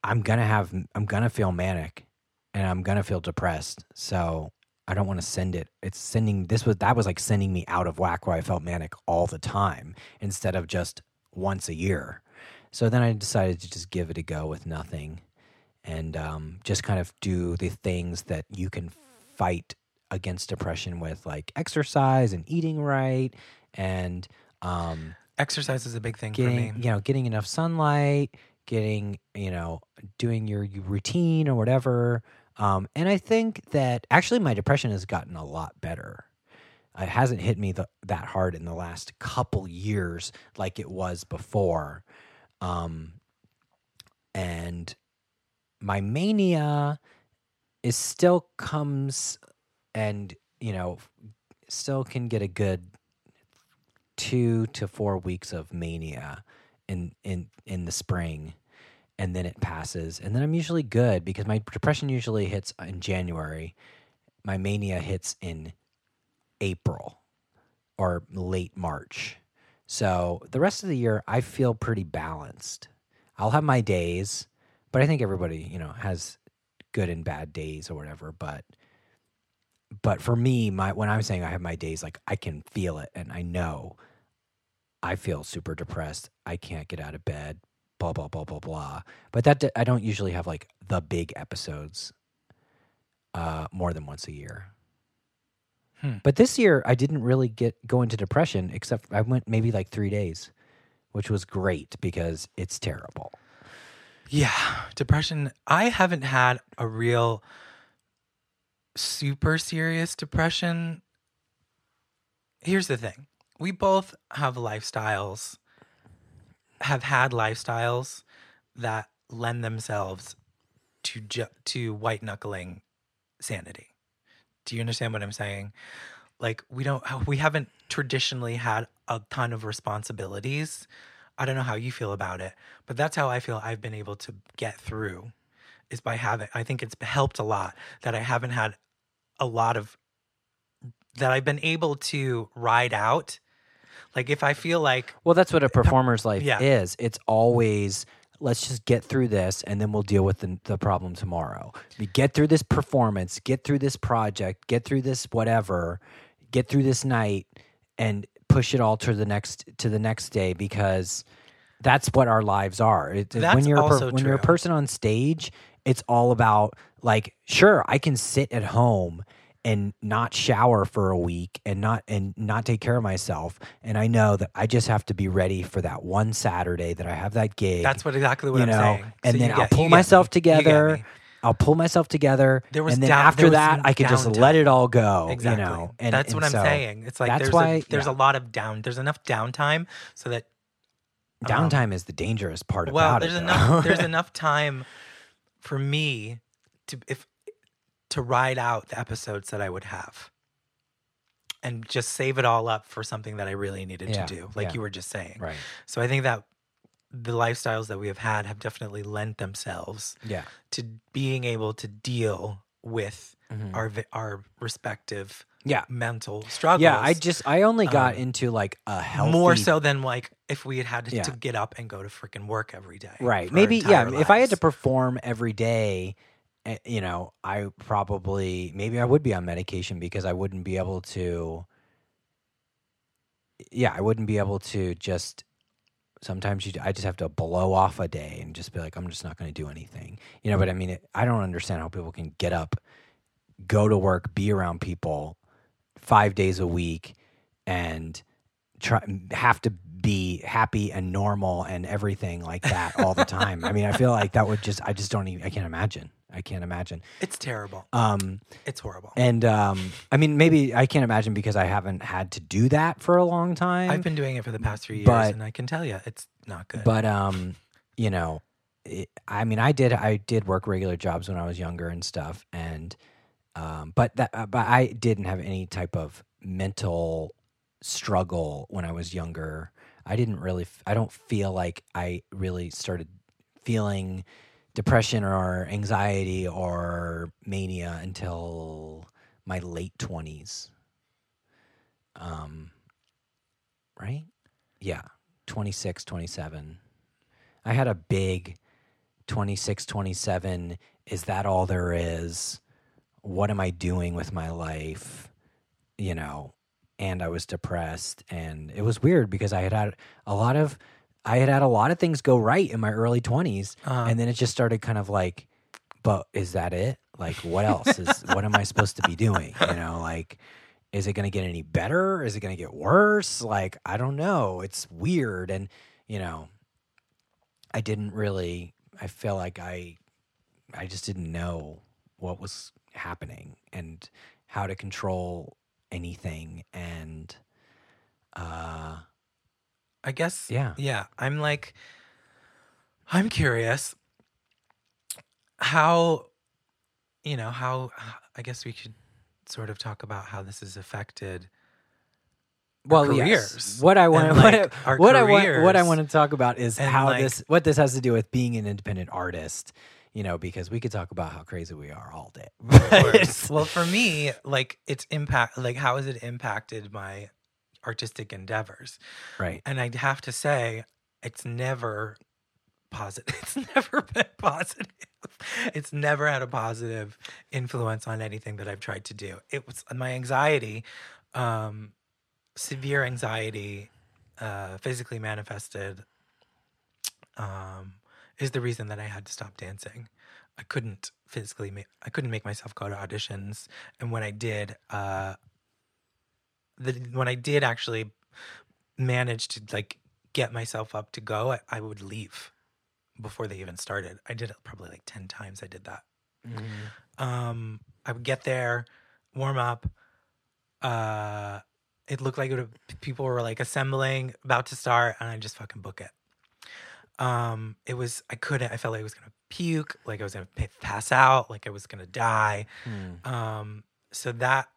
I'm gonna have I'm gonna feel manic, and I'm gonna feel depressed, so I don't want to send it. It's sending this was that was like sending me out of whack where I felt manic all the time instead of just once a year. So then I decided to just give it a go with nothing and um, just kind of do the things that you can fight against depression with, like exercise and eating right, and um, Exercise is a big thing for getting me. you know getting enough sunlight, getting you know doing your, your routine or whatever. Um, and I think that actually my depression has gotten a lot better. It hasn't hit me the, that hard in the last couple years like it was before. Um, and my mania is still comes and, you know, still can get a good two to four weeks of mania in in in the spring and then it passes and then i'm usually good because my depression usually hits in january. My mania hits in april or late march. So the rest of the year i feel pretty balanced. I'll have my days but i think everybody you know has good and bad days or whatever but but for me my when i'm saying i have my days like i can feel it and i know i feel super depressed i can't get out of bed blah blah blah blah blah but that i don't usually have like the big episodes uh more than once a year Hmm. but this year i didn't really get go into depression except i went maybe like three days which was great because it's terrible Yeah, depression. I haven't had a real super serious depression. Here's the thing we both have lifestyles, have had lifestyles that lend themselves to ju- to white knuckling sanity. Do you understand what I'm saying? Like we don't we haven't traditionally had a ton of responsibilities. I don't know how you feel about it, but that's how I feel I've been able to get through is by having I think it's helped a lot that I haven't had a lot of that I've been able to ride out. Like if I feel like Well, that's what a performer's life Yeah. is. It's always let's just get through this and then we'll deal with the, the problem tomorrow. We get through this performance, get through this project, get through this whatever, get through this night and push it all to the next to the next day because that's what our lives are. It, when you're a per- also when you're a person on stage, it's all about like sure, I can sit at home and not shower for a week and not and not take care of myself and I know that I just have to be ready for that one Saturday that I have that gig. that's what exactly what you I'm know, saying. and So then I'll get- pull myself me. Together. I'll pull myself together, There was and then down- after that, I could just let it all go. Exactly. You know, and that's and what I'm so saying. It's like that's there's why a, there's yeah. a lot of down. There's enough downtime so that um, downtime is the dangerous part well, about there's it. enough. There's enough time for me to if to ride out the episodes that I would have, and just save it all up for something that I really needed Yeah, to do, like yeah. you were just saying. right? So I think that the lifestyles that we have had have definitely lent themselves Yeah. to being able to deal with Mhm. our our respective Yeah. mental struggles. Yeah, I just I only got Um, into like a healthy more so than like if we had had to, Yeah. to get up and go to freaking work every day. right. Maybe yeah. entire If I had to perform every day, eh, you know, I probably maybe I would be on medication because I wouldn't be able to. Yeah, I wouldn't be able to just. Sometimes you, I just have to blow off a day and just be like, I'm just not going to do anything, you know. But I mean, it, I don't understand how people can get up, go to work, be around people, five days a week, and try have to be happy and normal and everything like that all the time. I mean, I feel like that would just I just don't even I can't imagine. I can't imagine. it's terrible. Um It's horrible. and um I mean maybe I can't imagine because I haven't had to do that for a long time. I've been doing it for the past three years, but- and I can tell you, it's not good. but um you know it, i mean i did i did work regular jobs when i was younger and stuff and um but that uh, but i didn't have any type of mental struggle when i was younger. I didn't really I don't feel like i really started feeling depression or anxiety or mania until my late 20s um right? Yeah 26 27 i had a big 26 27 is that all there is? What am i doing with my life? You know and i was depressed and it was weird because i had had a lot of i had had a lot of things go right in my early 20s Uh-huh. and then it just started kind of like but is that it? Like what else is what am i supposed to be doing? You know like is it going to get any better? Is it going to get worse? Like i don't know. It's weird and you know i didn't really i feel like i i just didn't know what was happening and how to control anything and uh I guess. Yeah. Yeah. I'm like, I'm curious how, you know, how, I guess we could sort of talk about how this has affected. well careers. yes. what i want And, what, I, what i want what i want to talk about is how like- this what this has to do with being an independent artist you know because we could talk about how crazy we are all day well, for me, like, it's impact, like, how has it impacted my artistic endeavors? right And I'd have to say, it's never positive. It's never been positive. It's never had a positive influence on anything that I've tried to do. It was my anxiety, um, severe anxiety, uh, physically manifested, um, is the reason that I had to stop dancing. I couldn't physically make, I couldn't make myself go to auditions. And when I did, uh, the, when I did actually manage to like get myself up to go, I, I would leave before they even started. I did it probably like 10 times. I did that. Um, I would get there, warm up. Uh, it looked like it would, people were like assembling, about to start, and I just fucking book it. Um, it was I couldn't. I felt like I was gonna puke, like I was gonna pass out, like I was gonna die. Hmm. Um, so that,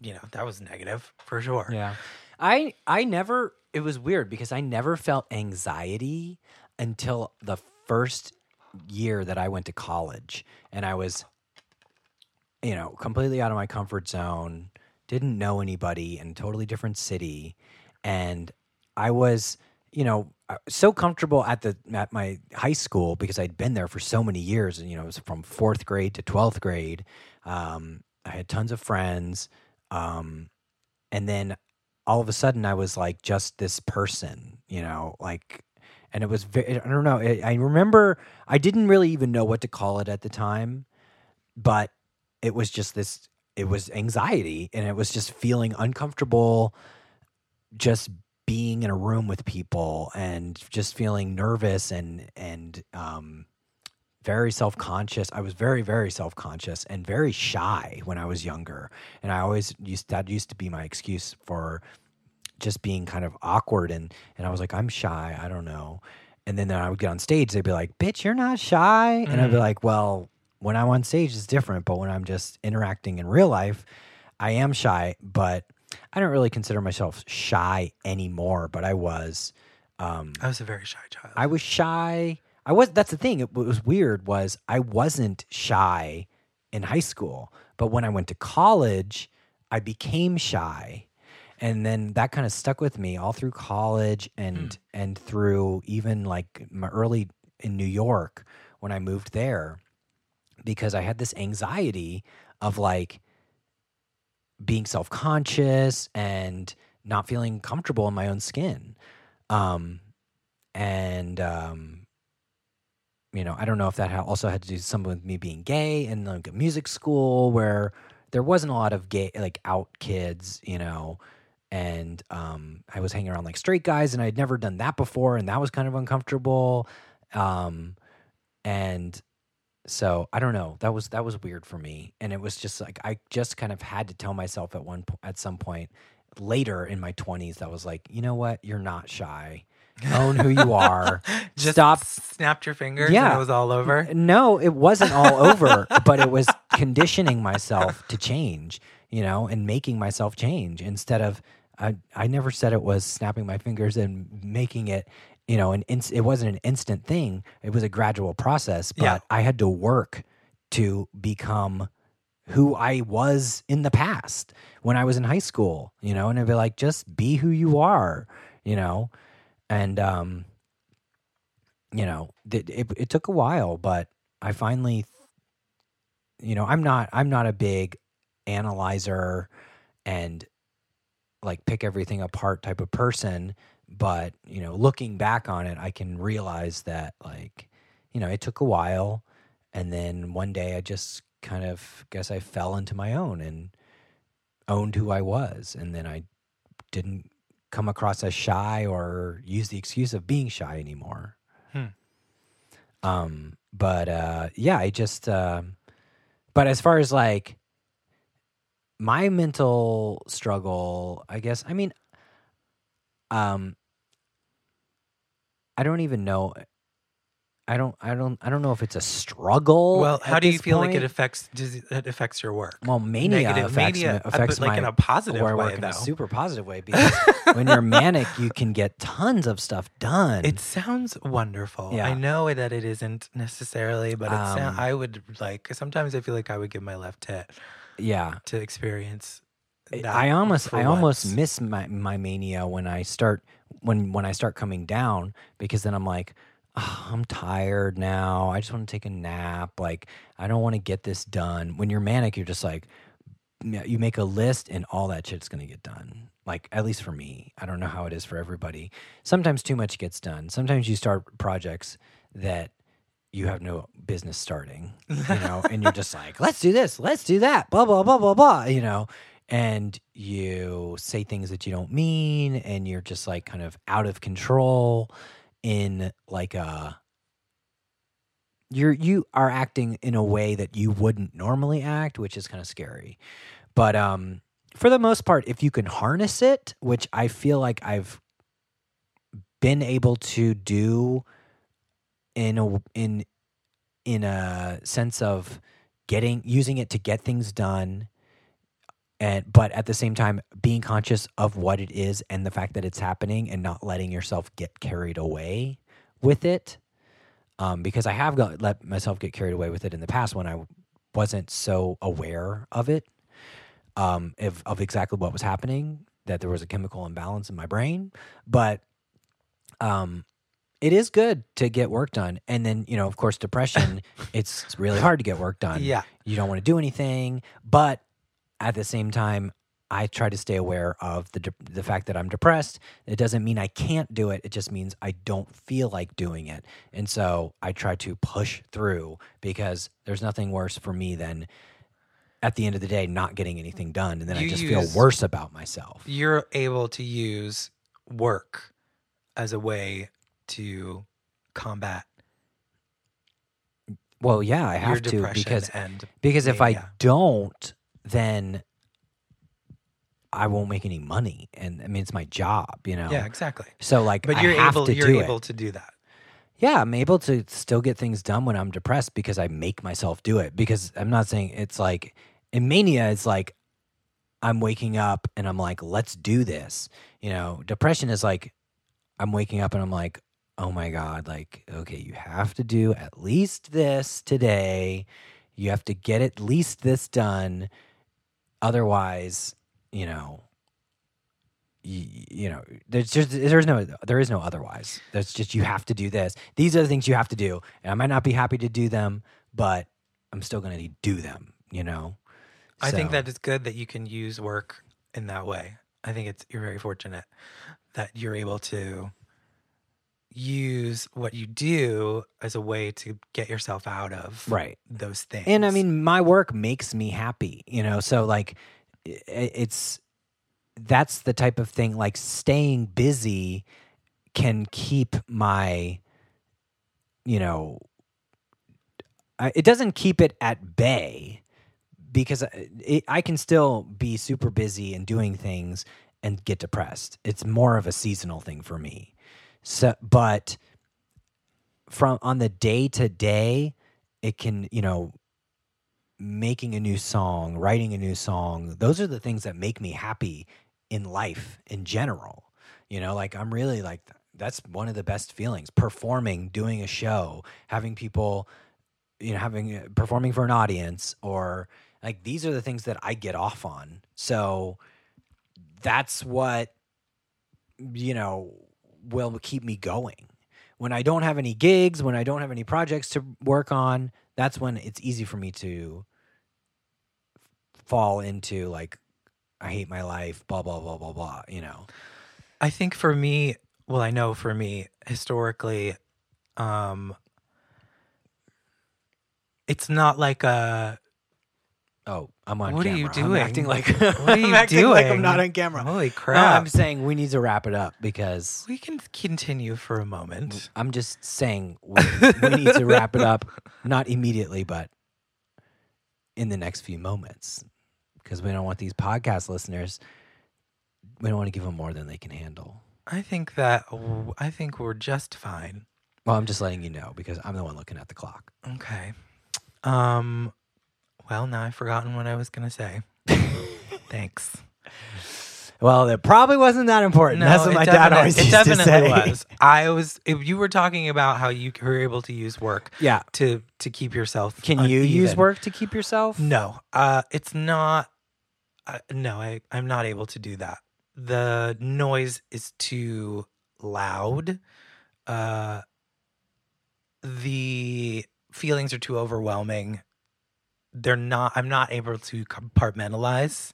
you know, that was negative for sure. Yeah. I I never it was weird because I never felt anxiety until the first year that I went to college and I was you know, completely out of my comfort zone, didn't know anybody in a totally different city and I was, you know, uh, so comfortable at the at my high school because I'd been there for so many years and you know, it was from 4th grade to 12th grade. Um I had tons of friends um and then all of a sudden I was like just this person, you know, like, and it was very, I don't know. I remember I didn't really even know what to call it at the time, but it was just this, it was anxiety and it was just feeling uncomfortable, just being in a room with people and just feeling nervous and, and, um, very self conscious. I was very, very self conscious and very shy when I was younger. And I always used that used to be my excuse for just being kind of awkward and and I was like, I'm shy, I don't know. And then I would get on stage, they'd be like, Bitch, you're not shy. And I'd be Mhm. like, Well, when I'm on stage it's different, but when I'm just interacting in real life, I am shy, but I don't really consider myself shy anymore, but I was. Um I was a very shy child. I was shy. I was. That's the thing. It, what was weird was I wasn't shy in high school, but when I went to college, I became shy, and then that kind of stuck with me all through college and and through even like my early in New York when I moved there, because I had this anxiety of like being self conscious and not feeling comfortable in my own skin. Um, and um, you know, I don't know if that also had to do something with me being gay and like a music school where there wasn't a lot of gay like out kids, you know, and um, I was hanging around like straight guys, and I'd never done that before, and that was kind of uncomfortable. Um, and so I don't know. That was that was weird for me, and it was just like I just kind of had to tell myself at one at some point later in my twenties that was like, you know what, you're not shy. Own who you are. Just Stop. snapped your fingers and Yeah. it was all over. No, it wasn't all over, but it was conditioning myself to change, you know, and making myself change instead of I I never said it was snapping my fingers and making it, you know, an ins- it wasn't an instant thing. It was a gradual process, but Yeah. I had to work to become who I was in the past when I was in high school, you know, and it'd be like just be who you are, you know. And um you know, th- it it took a while, but I finally you know, I'm not I'm not a big analyzer and like pick everything apart type of person, but you know, looking back on it, I can realize that like, you know, it took a while and then one day I just kind of guess I fell into my own and owned who I was and then I didn't come across as shy or use the excuse of being shy anymore. Hmm. Um, but uh, yeah, I just um but as far as like my mental struggle, I guess, I mean, um, I don't even know. I don't. I don't. I don't know if it's a struggle. Well, how do you feel like it affects does it, affects your work? Well, mania Negative affects, mania, me- uh, affects like, my in a positive way, work in though. a super positive way because when you're manic, you can get tons of stuff done. It sounds wonderful. Yeah. I know that it isn't necessarily, but it Um, sound, I would like sometimes I feel like I would give my left tit yeah. to experience. I almost I almost miss my, my mania when I start when when I start coming down because then I'm like "Ah, I'm tired now. I just want to take a nap. Like I don't want to get this done. When you're manic, you're just like you make a list and all that shit's going to get done. Like at least for me. I don't know how it is for everybody. Sometimes too much gets done. Sometimes you start projects that you have no business starting, you know, and you're just like, let's do this, let's do that, blah, blah, blah, blah, blah, you know, and you say things that you don't mean, and you're just like kind of out of control in like a, you're, you are acting in a way that you wouldn't normally act, which is kind of scary. But, um, for the most part, if you can harness it, which I feel like I've been able to do in a in in a sense of getting using it to get things done and but at the same time being conscious of what it is and the fact that it's happening and not letting yourself get carried away with it um, because i have got let myself get carried away with it in the past when i wasn't so aware of it um, of, of exactly what was happening that there was a chemical imbalance in my brain but um, it is good to get work done. And then, you know, of course, depression, it's really hard to get work done. Yeah. You don't want to do anything. But at the same time, I try to stay aware of the, de- the fact that I'm depressed. It doesn't mean I can't do it. It just means I don't feel like doing it. And so I try to push through because there's nothing worse for me than at the end of the day not getting anything done. And then I just use- feel worse about myself. You're able to use work as a way to combat Well, yeah, I have to because and Because if I don't, then I won't make any money, and I mean it's my job, you know. yeah, exactly. So like, But you're have able to you're able it. to do that. Yeah, I'm able to still get things done when I'm depressed because I make myself do it. Because I'm not saying it's like in mania, it's like I'm waking up and I'm like, let's do this. You know, depression is like I'm waking up and I'm like, oh my God, like, okay, you have to do at least this today. You have to get at least this done. Otherwise, you know, you, you know, there's just there's no there is no otherwise. There's just you have to do this. These are the things you have to do, and I might not be happy to do them, but I'm still going to do them. You know. I think that it's good that you can use work in that way. I think it's you're very fortunate that you're able to use what you do as a way to get yourself out of right. those things. And I mean, my work makes me happy, you know. So like, it's that's the type of thing. Like staying busy can keep my, you know, I, it doesn't keep it at bay because uh, it, I can still be super busy and doing things and get depressed. It's more of a seasonal thing for me. So, but from on the day to day, it can, you know, making a new song, writing a new song, those are the things that make me happy in life in general. You know, like I'm really like that's one of the best feelings. Performing, doing a show, having people, you know, having uh, performing for an audience or like these are the things that I get off on. So that's what you know will keep me going. When I don't have any gigs, when I don't have any projects to work on, that's when it's easy for me to fall into like I hate my life, blah blah blah blah blah, you know. I think for me, well, I know for me historically, um, it's not like a. Oh, I'm on What are camera. you I'm doing? acting like What are you I'm acting like I'm not on camera. Holy No, crap! I'm saying we need to wrap it up because we can continue for a moment. I'm just saying we, we need to wrap it up, not immediately, but in the next few moments because we don't want these podcast listeners. We don't want to give them more than they can handle. I think that I think we're just fine. Well, I'm just letting you know because I'm the one looking at the clock. Okay. Um. Well, now I've forgotten what I was gonna say. Thanks. Well, it probably wasn't that important. That's what my dad always It used to definitely say. was. I was. If you were talking about how you were able to use work Yeah. to to keep yourself. Can you use work to keep yourself? No. Uh, it's not. Uh, no, I I'm not able to do that. The noise is too loud. Uh, the feelings are too overwhelming. They're not. I'm not able to compartmentalize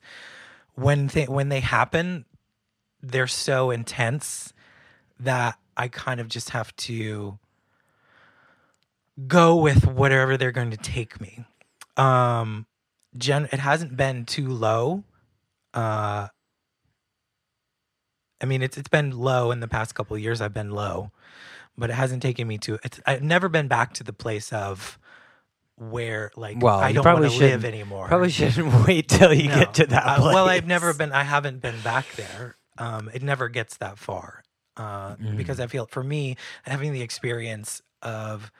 when they when they happen. They're so intense that I kind of just have to go with whatever they're going to take me. Um, gen- it hasn't been too low. Uh, I mean, it's it's been low in the past couple years. I've been low, but it hasn't taken me to. It's I've never been back to the place of where like Well, I don't want to live anymore. Probably shouldn't wait till you No. get to that Uh, place. well, I've never been. I haven't been back there. Um, it never gets that far uh, Mm. because I feel for me having the experience of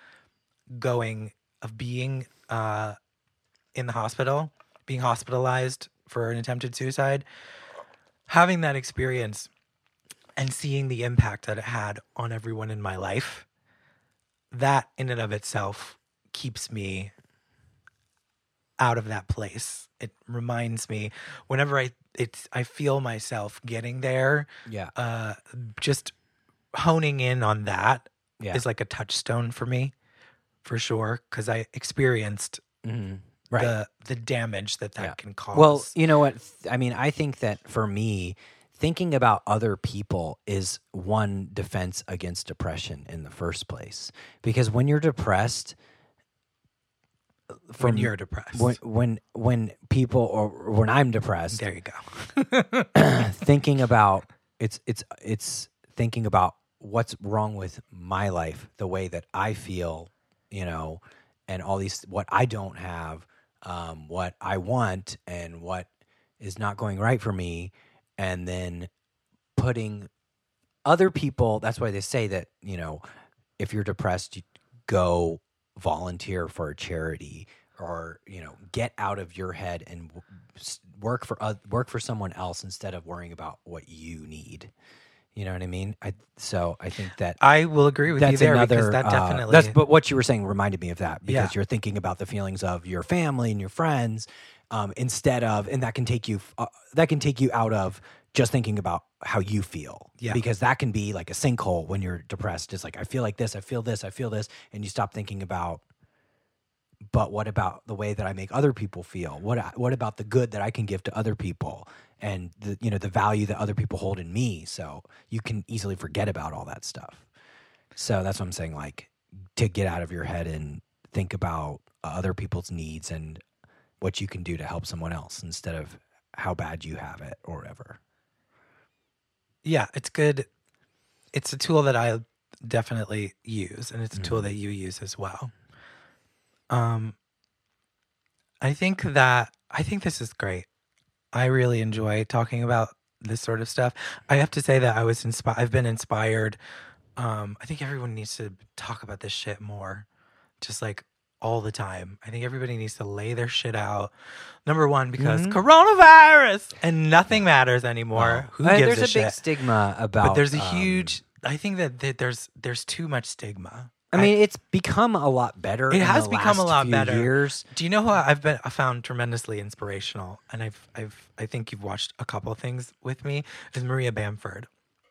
going of being uh, in the hospital, being hospitalized for an attempted suicide, having that experience and seeing the impact that it had on everyone in my life, that in and of itself keeps me out of that place. It reminds me whenever I it's I feel myself getting there, Yeah. uh just honing in on that is Yeah. like a touchstone for me for sure cuz I experienced Mhm. Right. the the damage that that Yeah. can cause. Well, you know what? I mean, I think that for me, thinking about other people is one defense against depression in the first place. Because when you're depressed, when from you're depressed. when when when people or when I'm depressed, there you go. thinking about it's it's it's thinking about what's wrong with my life, the way that I feel, you know, and all these what I don't have, um, what I want, and what is not going right for me, and then putting other people. That's why they say that you know, if you're depressed, you go volunteer for a charity or you know get out of your head and work for oth- work for someone else instead of worrying about what you need you know what i mean i so i think that I will agree with you there another because that uh, definitely that's but what you were saying reminded me of that because Yeah. you're thinking about the feelings of your family and your friends um, instead of and that can take you uh, that can take you out of just thinking about how you feel Yeah. because that can be like a sinkhole when you're depressed it's like i feel like this i feel this i feel this and you stop thinking about but what about the way that I make other people feel? What uh, what about the good that I can give to other people and the you know the value that other people hold in me? So you can easily forget about all that stuff. So that's what I'm saying like to get out of your head and think about uh, other people's needs and what you can do to help someone else instead of how bad you have it or whatever. Yeah, it's good. It's a tool that I definitely use, and it's a tool Mhm. that you use as well. Um, I think that I think this is great. I really enjoy talking about this sort of stuff. I have to say that I was inspired. I've been inspired. Um, I think everyone needs to talk about this shit more, just like all the time. I think everybody needs to lay their shit out. Number one, because Mhm. coronavirus and nothing matters anymore. Who Uh, gives there's a, a, shit? big stigma about but there's a um, huge i think that, that there's there's too much stigma I mean, it's become a lot better. It has become a lot better. Years. do you know who i've been i found tremendously inspirational and i've i've i think you've watched a couple of things with me is maria bamford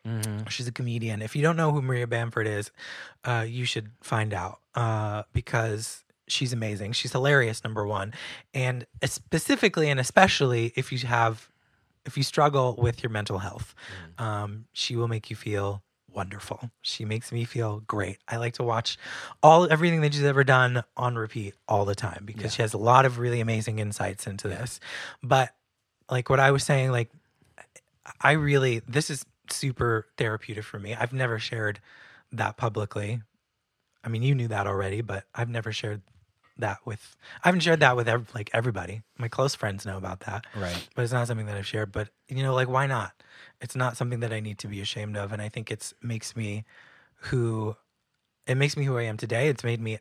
Mm-hmm. she's a comedian if you don't know who maria bamford is uh, you should find out uh, because she's amazing. She's hilarious number one. And specifically and especially if you have if you struggle with your mental health um, she will make you feel wonderful. She makes me feel great. I like to watch all everything that she's ever done on repeat all the time because Yeah. she has a lot of really amazing insights into this. But like what i was saying like i really this is super therapeutic for me. I've never shared that publicly. I mean you knew that already but i've never shared that with. I haven't shared that with ev- like everybody. My close friends know about that, Right. but it's not something that I've shared. But you know, like why not? It's not something that I need to be ashamed of, and I think it's makes me who it makes me who I am today. It's made me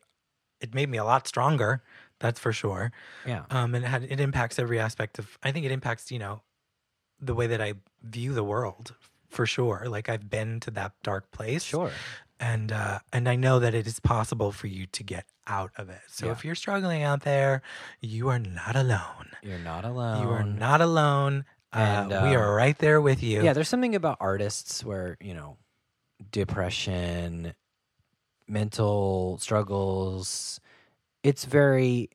it made me a lot stronger. That's for sure. Yeah. Um, and it had it impacts every aspect of. I think it impacts you know the way that I view the world for sure. Like I've been to that dark place, Sure. And uh, and I know that it is possible for you to get out of it. So Yeah. if you're struggling out there, you are not alone. You're not alone. You are not alone. And, uh, we um, are right there with you. Yeah, there's something about artists where, you know, depression, mental struggles, it's very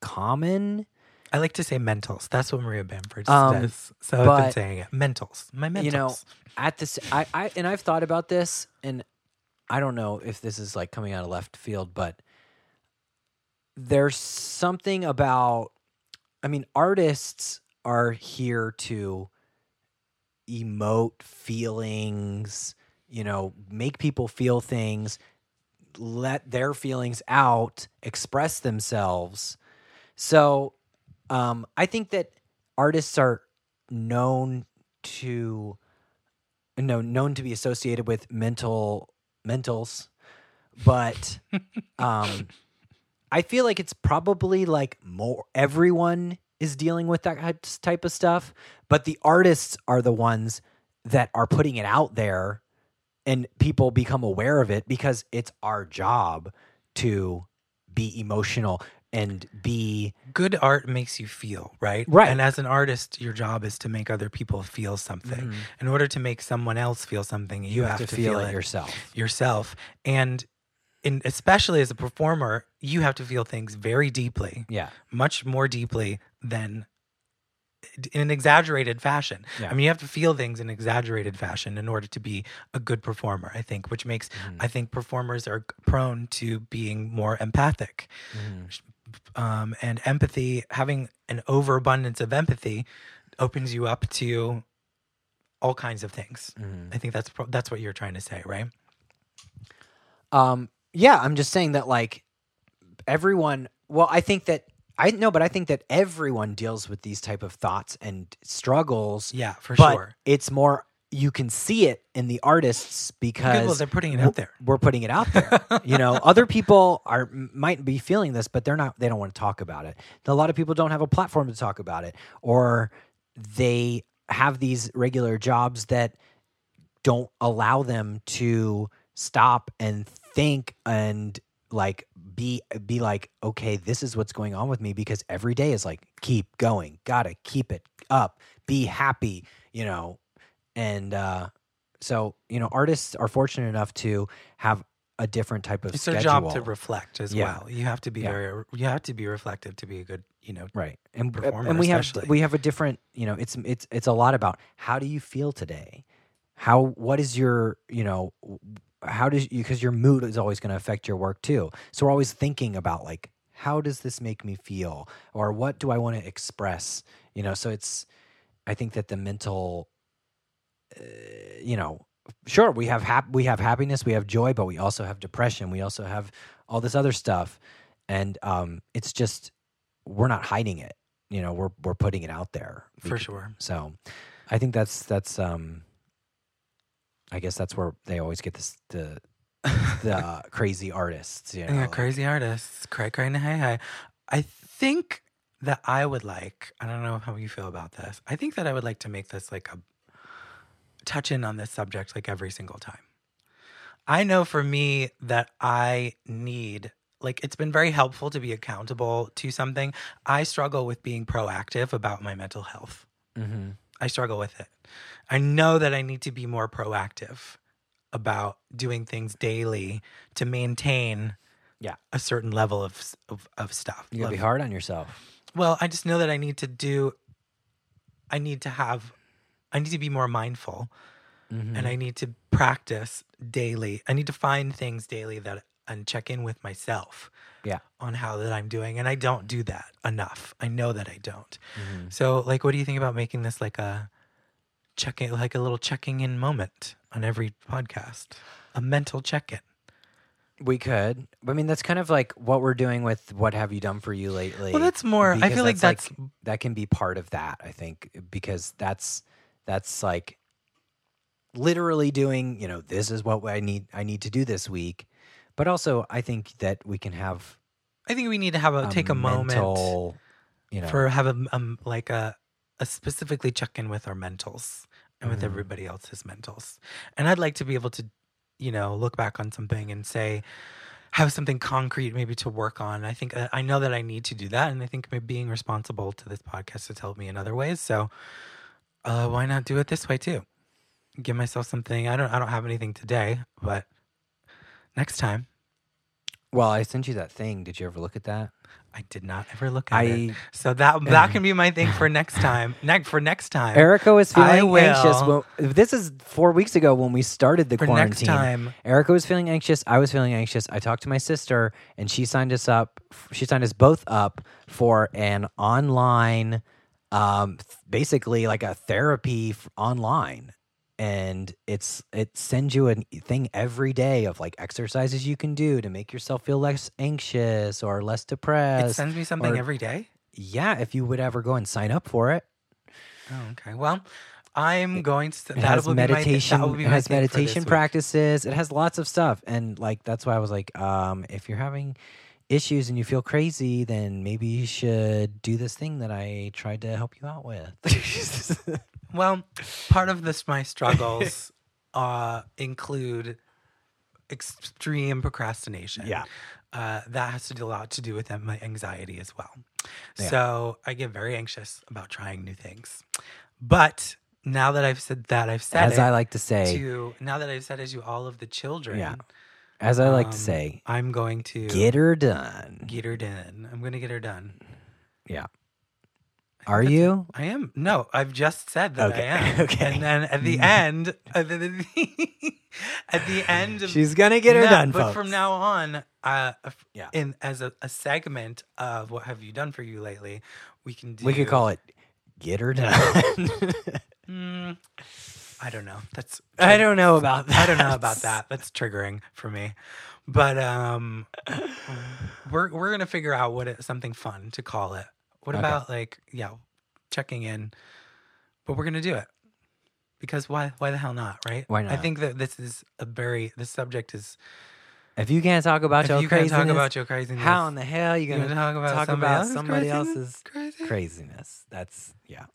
common. I like to say mentals. That's what Maria Bamford Um, says. So I've been saying it. Mentals. My mentals. You know, at this I, I and I've thought about this and I don't know if this is like coming out of left field, but there's something about I mean, artists are here to emote feelings, you know, make people feel things, let their feelings out, express themselves. So, um, I think that artists are known to no known to be associated with mental mentals, but um, I feel like it's probably like more everyone is dealing with that type of stuff, but the artists are the ones that are putting it out there and people become aware of it because it's our job to be emotional and be good art makes you feel, right? Right. And as an artist, your job is to make other people feel something. In order to make someone else feel something, you, you have, to, feel, it yourself. yourself. And in, especially as a performer, you have to feel things very deeply, Yeah. much more deeply than in an exaggerated fashion. Yeah. I mean, you have to feel things in exaggerated fashion in order to be a good performer, I think, which makes, Mm-hmm. I think performers are prone to being more empathic. Mm-hmm. Um, and empathy, having an overabundance of empathy opens you up to all kinds of things. Mm-hmm. I think that's pro- that's what you're trying to say, right? Um, yeah, I'm just saying that like everyone. Well, I think that I know, but I think that everyone deals with these type of thoughts and struggles. Yeah, for but sure. it's more you can see it in the artists because well, they're putting it out there. we're putting it out there. you know, other people are might be feeling this, but they're not. They don't want to talk about it. A lot of people don't have a platform to talk about it, or they have these regular jobs that don't allow them to stop and think and like be be like okay this is what's going on with me because every day is like keep going gotta keep it up be happy you know and uh so you know artists are fortunate enough to have a different type of It's schedule. their job to reflect as Yeah. well. You have to be Yeah. very, you have to be reflective to be a good, you know. right and performer and we have we have a different you know it's it's it's a lot about how do you feel today how what is your you know how does you because your mood is always going to affect your work too so we're always thinking about like how does this make me feel or what do i want to express you know so it's i think that the mental uh, you know sure we have hap- we have happiness we have joy but we also have depression we also have all this other stuff and um it's just we're not hiding it you know we're we're putting it out there For sure. so i think that's that's um i guess that's where they always get this the the uh, crazy artists you know Yeah, like- crazy artists. Cray cray hey hey. I think that I would like, I don't know how you feel about this. I think that I would like to make this like a touch in on this subject like every single time. I know for me that I need like it's been very helpful to be accountable to something. I struggle with being proactive about my mental health. Mhm. I struggle with it. I know that I need to be more proactive about doing things daily to maintain Yeah. a certain level of of, of stuff. you gotta be hard on yourself Well, I just know that I need to do I need to have I need to be more mindful Mhm. and I need to practice daily. I need to find things daily that and check in with myself yeah on how that I'm doing and I don't do that enough. I know that I don't. Mhm. So, like, what do you think about making this like a checking, like a little checking in moment on every podcast, a mental check in? We could. I mean, that's kind of like what we're doing with what have you done for you lately. Well, that's more. I feel like that's that can be part of that. I think because that's that's like literally doing. You know, this is what I need. I need to do this week. But also, I think that we can have I think we need to have a, take a moment You know, for have a um, like a a specifically check in with our mentals and with Mhm. everybody else's mentals. And I'd like to be able to, you know, look back on something and say, have something concrete maybe to work on. I think uh, I know that I need to do that, and I think maybe being responsible to this podcast has helped me in other ways. So, uh, why not do it this way too? Give myself something. I don't. I don't have anything today, but next time. well, I sent you that thing. Did you ever look at that? I did not ever look at it. So that that can be my thing for next time. Next for next time. Erica was feeling anxious. this is four weeks ago when we started the for quarantine. next time. Erica was feeling anxious. I was feeling anxious. I talked to my sister, and she signed us up. She signed us both up for an online, um, th- basically like a therapy f- online, and it's it sends you a thing every day of like exercises you can do to make yourself feel less anxious or less depressed. It sends me something or- every day. yeah, if you would ever go and sign up for it. Oh, okay. Well, I'm going to. It that has will be my meditation. that will be it has thing for this meditation week. practices. It has lots of stuff, and like that's why I was like, um, if you're having issues and you feel crazy, then maybe you should do this thing that I tried to help you out with. Well, part of this my struggles uh, include extreme procrastination. yeah, uh, that has to do a lot to do with my anxiety as well. Yeah. So I get very anxious about trying new things. But now that I've said that, I've said as it I like to say, to now that I've said it to all of the children. Yeah. As I like um, to say, I'm going to get her done. get her done. I'm going to get her done. Yeah. Are you? I am. No, I've just said that Okay, I am. okay. And then at the end, at the, at the end of She's gonna get her No, done, But folks. from now on, uh, f- Yeah. in as a, a segment of what have you done for you lately, we can do. we could call it "Get Her Done." Mm, I don't know. That's I don't know about that. I don't know about that. That's triggering for me. But um, we're we're gonna figure out what it, something fun to call it. What Okay. about like yeah, checking in? But we're gonna do it because why why the hell not, right? Why not? I think that this is a very this subject is. If you can't talk about If your you can't craziness, talk about your craziness, how in the hell are you you gonna gonna talk about talk somebody about else's somebody craziness? else's craziness? That's yeah.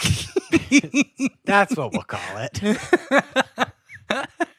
That's what we'll call it.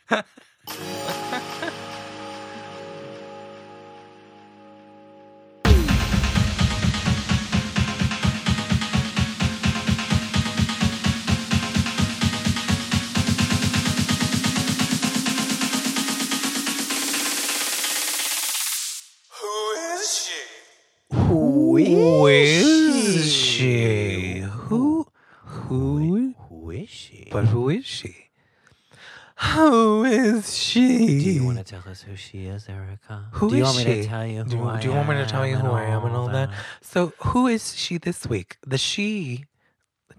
tell us who she is, Erica? Who do you is want me she? to tell you? Who Do, I do you want me to tell you who I am and all that? that? So, who is she this week? The she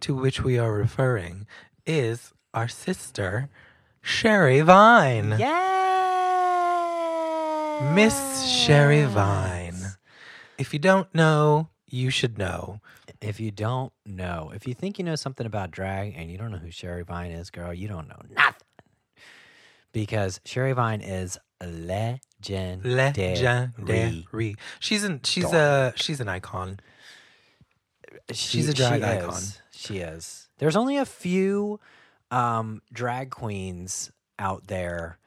to which we are referring is our sister, Sherry Vine. Yeah, Miss Sherry Vine. If you don't know, you should know. If you don't know, if you think you know something about drag and you don't know who Sherry Vine is, girl, you don't know nothing. Because Sherry Vine is legendary. Legendary. She's an she's a she's an icon. She's a drag she icon. Is. She is. There's only a few um, drag queens out there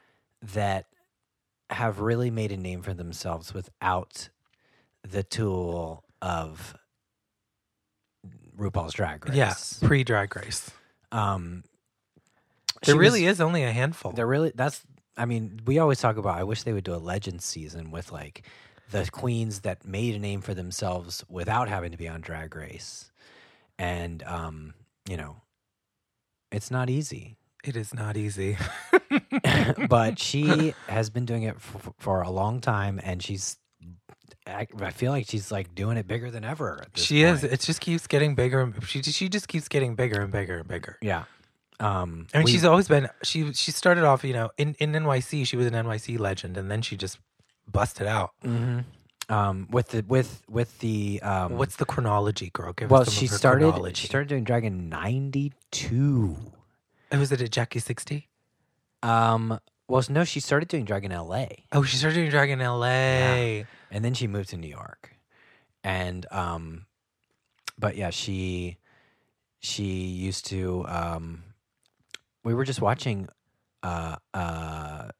that have really made a name for themselves without the tool of RuPaul's Drag Race. Yeah, pre Drag Race. Um, There really was- is only a handful. There really that's I mean, we always talk about I wish they would do a legend season with like the queens that made a name for themselves without having to be on drag race. And um, you know, it's not easy. It is not easy. but she has been doing it for, for a long time and she's I, I feel like she's like doing it bigger than ever. she is. It just keeps getting bigger. and- She she just keeps getting bigger and bigger and bigger. Yeah. Um, I mean, we- she's always been she she started off, you know, in in NYC, she was an NYC legend, and then she just busted out. Mhm. um, with the with with the um, What's the chronology, girl? Give well, she started chronology. she started doing drag in '92. Oh, was it a Jackie sixty? Um, well, no, she started doing drag in L.A. Oh, she started doing drag in L.A. and then she moved to New York, and um, but yeah, she she used to um, we were just watching uh a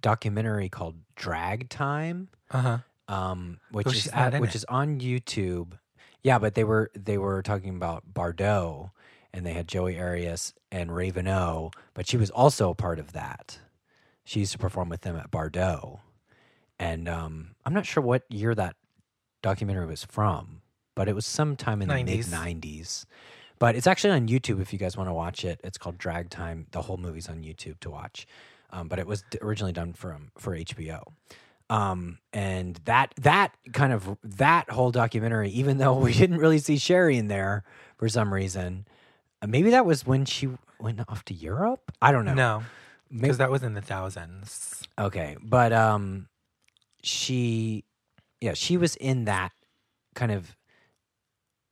documentary called Drag Time, Uh huh. um, which Oh, is at, which it. is on YouTube. Yeah, but they were they were talking about Bar d'O, and they had Joey Arias and Raven O, but she was also a part of that. She used to perform with them at Bar d'O, and um, I'm not sure what year that documentary was from, but it was sometime in the mid '90s. But it's actually on YouTube if you guys want to watch it. It's called Drag Time. The whole movie's on YouTube to watch. Um, but it was originally done from for HBO. Um, and that that kind of that whole documentary, even though we didn't really see Sherry in there for some reason, uh, maybe that was when she went off to Europe. I don't know. No, because that was in the thousands. Okay, but um, she, yeah, she was in that kind of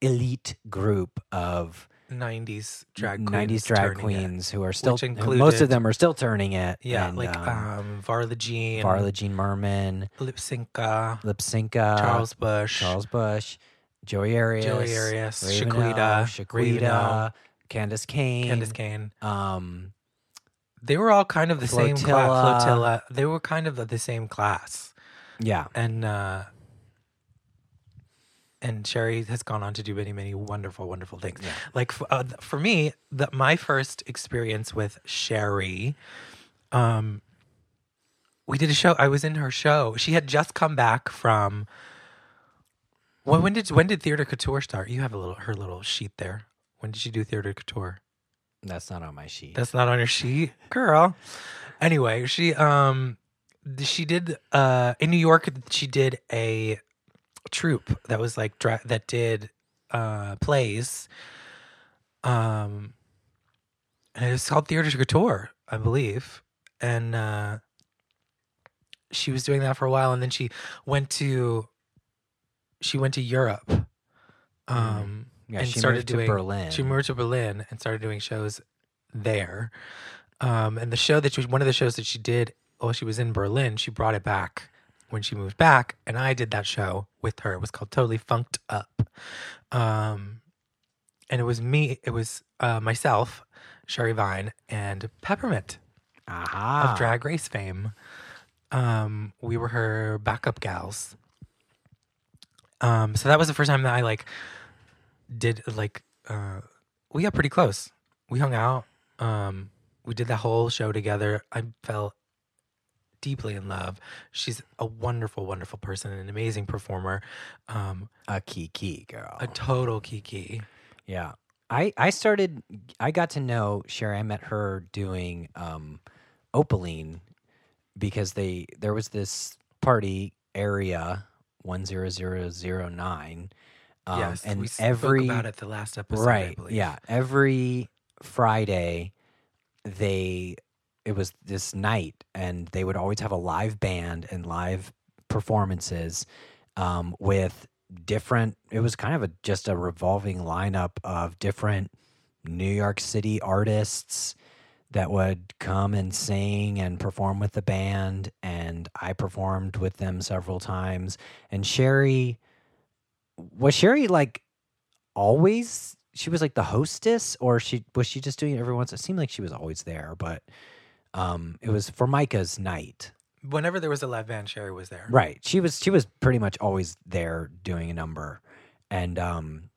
elite group of 90s drag queens. '90s drag turning it. queens who are still who- most of them are still turning it. Yeah, and, like um, um, Varla Jean, Varla Jean Merman, Lypsinka, Lypsinka, Charles Busch, Charles Busch, Joey Arias, Joey Arias, Shaquita, Shaquita, Candis Cayne, Candis Cayne. um, They were all kind of the same class. Flotilla. They were kind of the same class. yeah, And uh and Sherry has gone on to do many, many wonderful, wonderful things. Yeah. Like f- uh, for me, the, my first experience with Sherry, um, we did a show. I was in her show. She had just come back from. When, when did when did Theater Couture start? You have a little her little sheet there. When did she do Theater Couture? that's not on my sheet. That's not on your sheet, girl. Anyway, she um she did uh in New York she did a troupe that was like dra- that did uh plays um and it was called Theater to Couture, I believe. And uh she was doing that for a while and then she went to she went to Europe. Um yeah, and she started moved doing to Berlin. she moved to Berlin and started doing shows there. Um, and the show that she, one of the shows that she did while she was in Berlin, she brought it back when she moved back, and I did that show with her. It was called Totally Funked Up. Um, and it was me. It was uh, myself, Sherry Vine, and Peppermint Aha. of Drag Race fame. Um, we were her backup gals. Um, so that was the first time that I like did like uh we got pretty close. We hung out. Um, we did that whole show together. I fell deeply in love. She's a wonderful, wonderful person, and an amazing performer. Um, a kiki girl. a total kiki. Yeah. I I started I got to know Sherry. I met her doing um Opaline because they there was this party area one zero zero zero nine. Um, yes, and we spoke every about it the last episode. I right, believe. yeah, every Friday they it was this night, and they would always have a live band and live performances um, with different. It was kind of a just a revolving lineup of different New York City artists that would come and sing and perform with the band and I performed with them several times and Sherry was Sherry like always she was like the hostess or she was she just doing it every once it seemed like she was always there but um it was for Micah's night. Whenever there was a live band, Sherry was there. right. She was she was pretty much always there doing a number. And um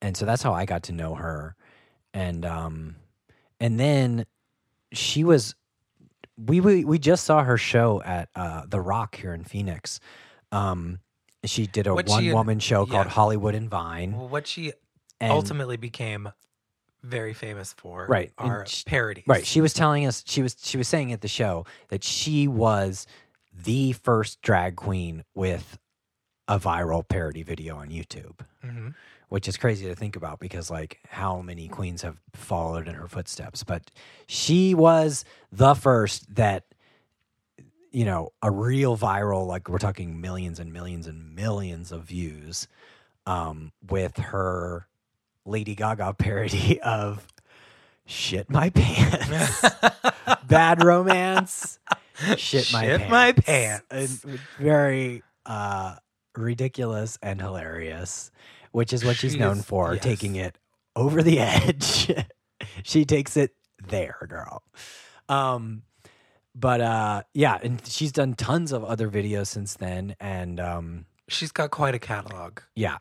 and so that's how I got to know her. And um and then she was we we, we just saw her show at uh the rock here in Phoenix. Um she did a What one had- woman show called. Hollywood and Vine. Well, what she and ultimately became very famous for Right, are sh- parodies. Right. She was telling us she was she was saying at the show that she was the first drag queen with a viral parody video on YouTube, hmm which is crazy to think about because like how many queens have followed in her footsteps. But she was the first that you know a real viral like we're talking millions and millions and millions of views um, with her Lady Gaga parody of "Shit My Pants," "Bad Romance," "Shit My Shit Pants," My Pants. And very uh, ridiculous and hilarious, which is what she's She known for, yes. taking it over the edge. she takes it there, girl. Um, but uh, yeah, and she's done tons of other videos since then, and um, She's got quite a catalog. yeah,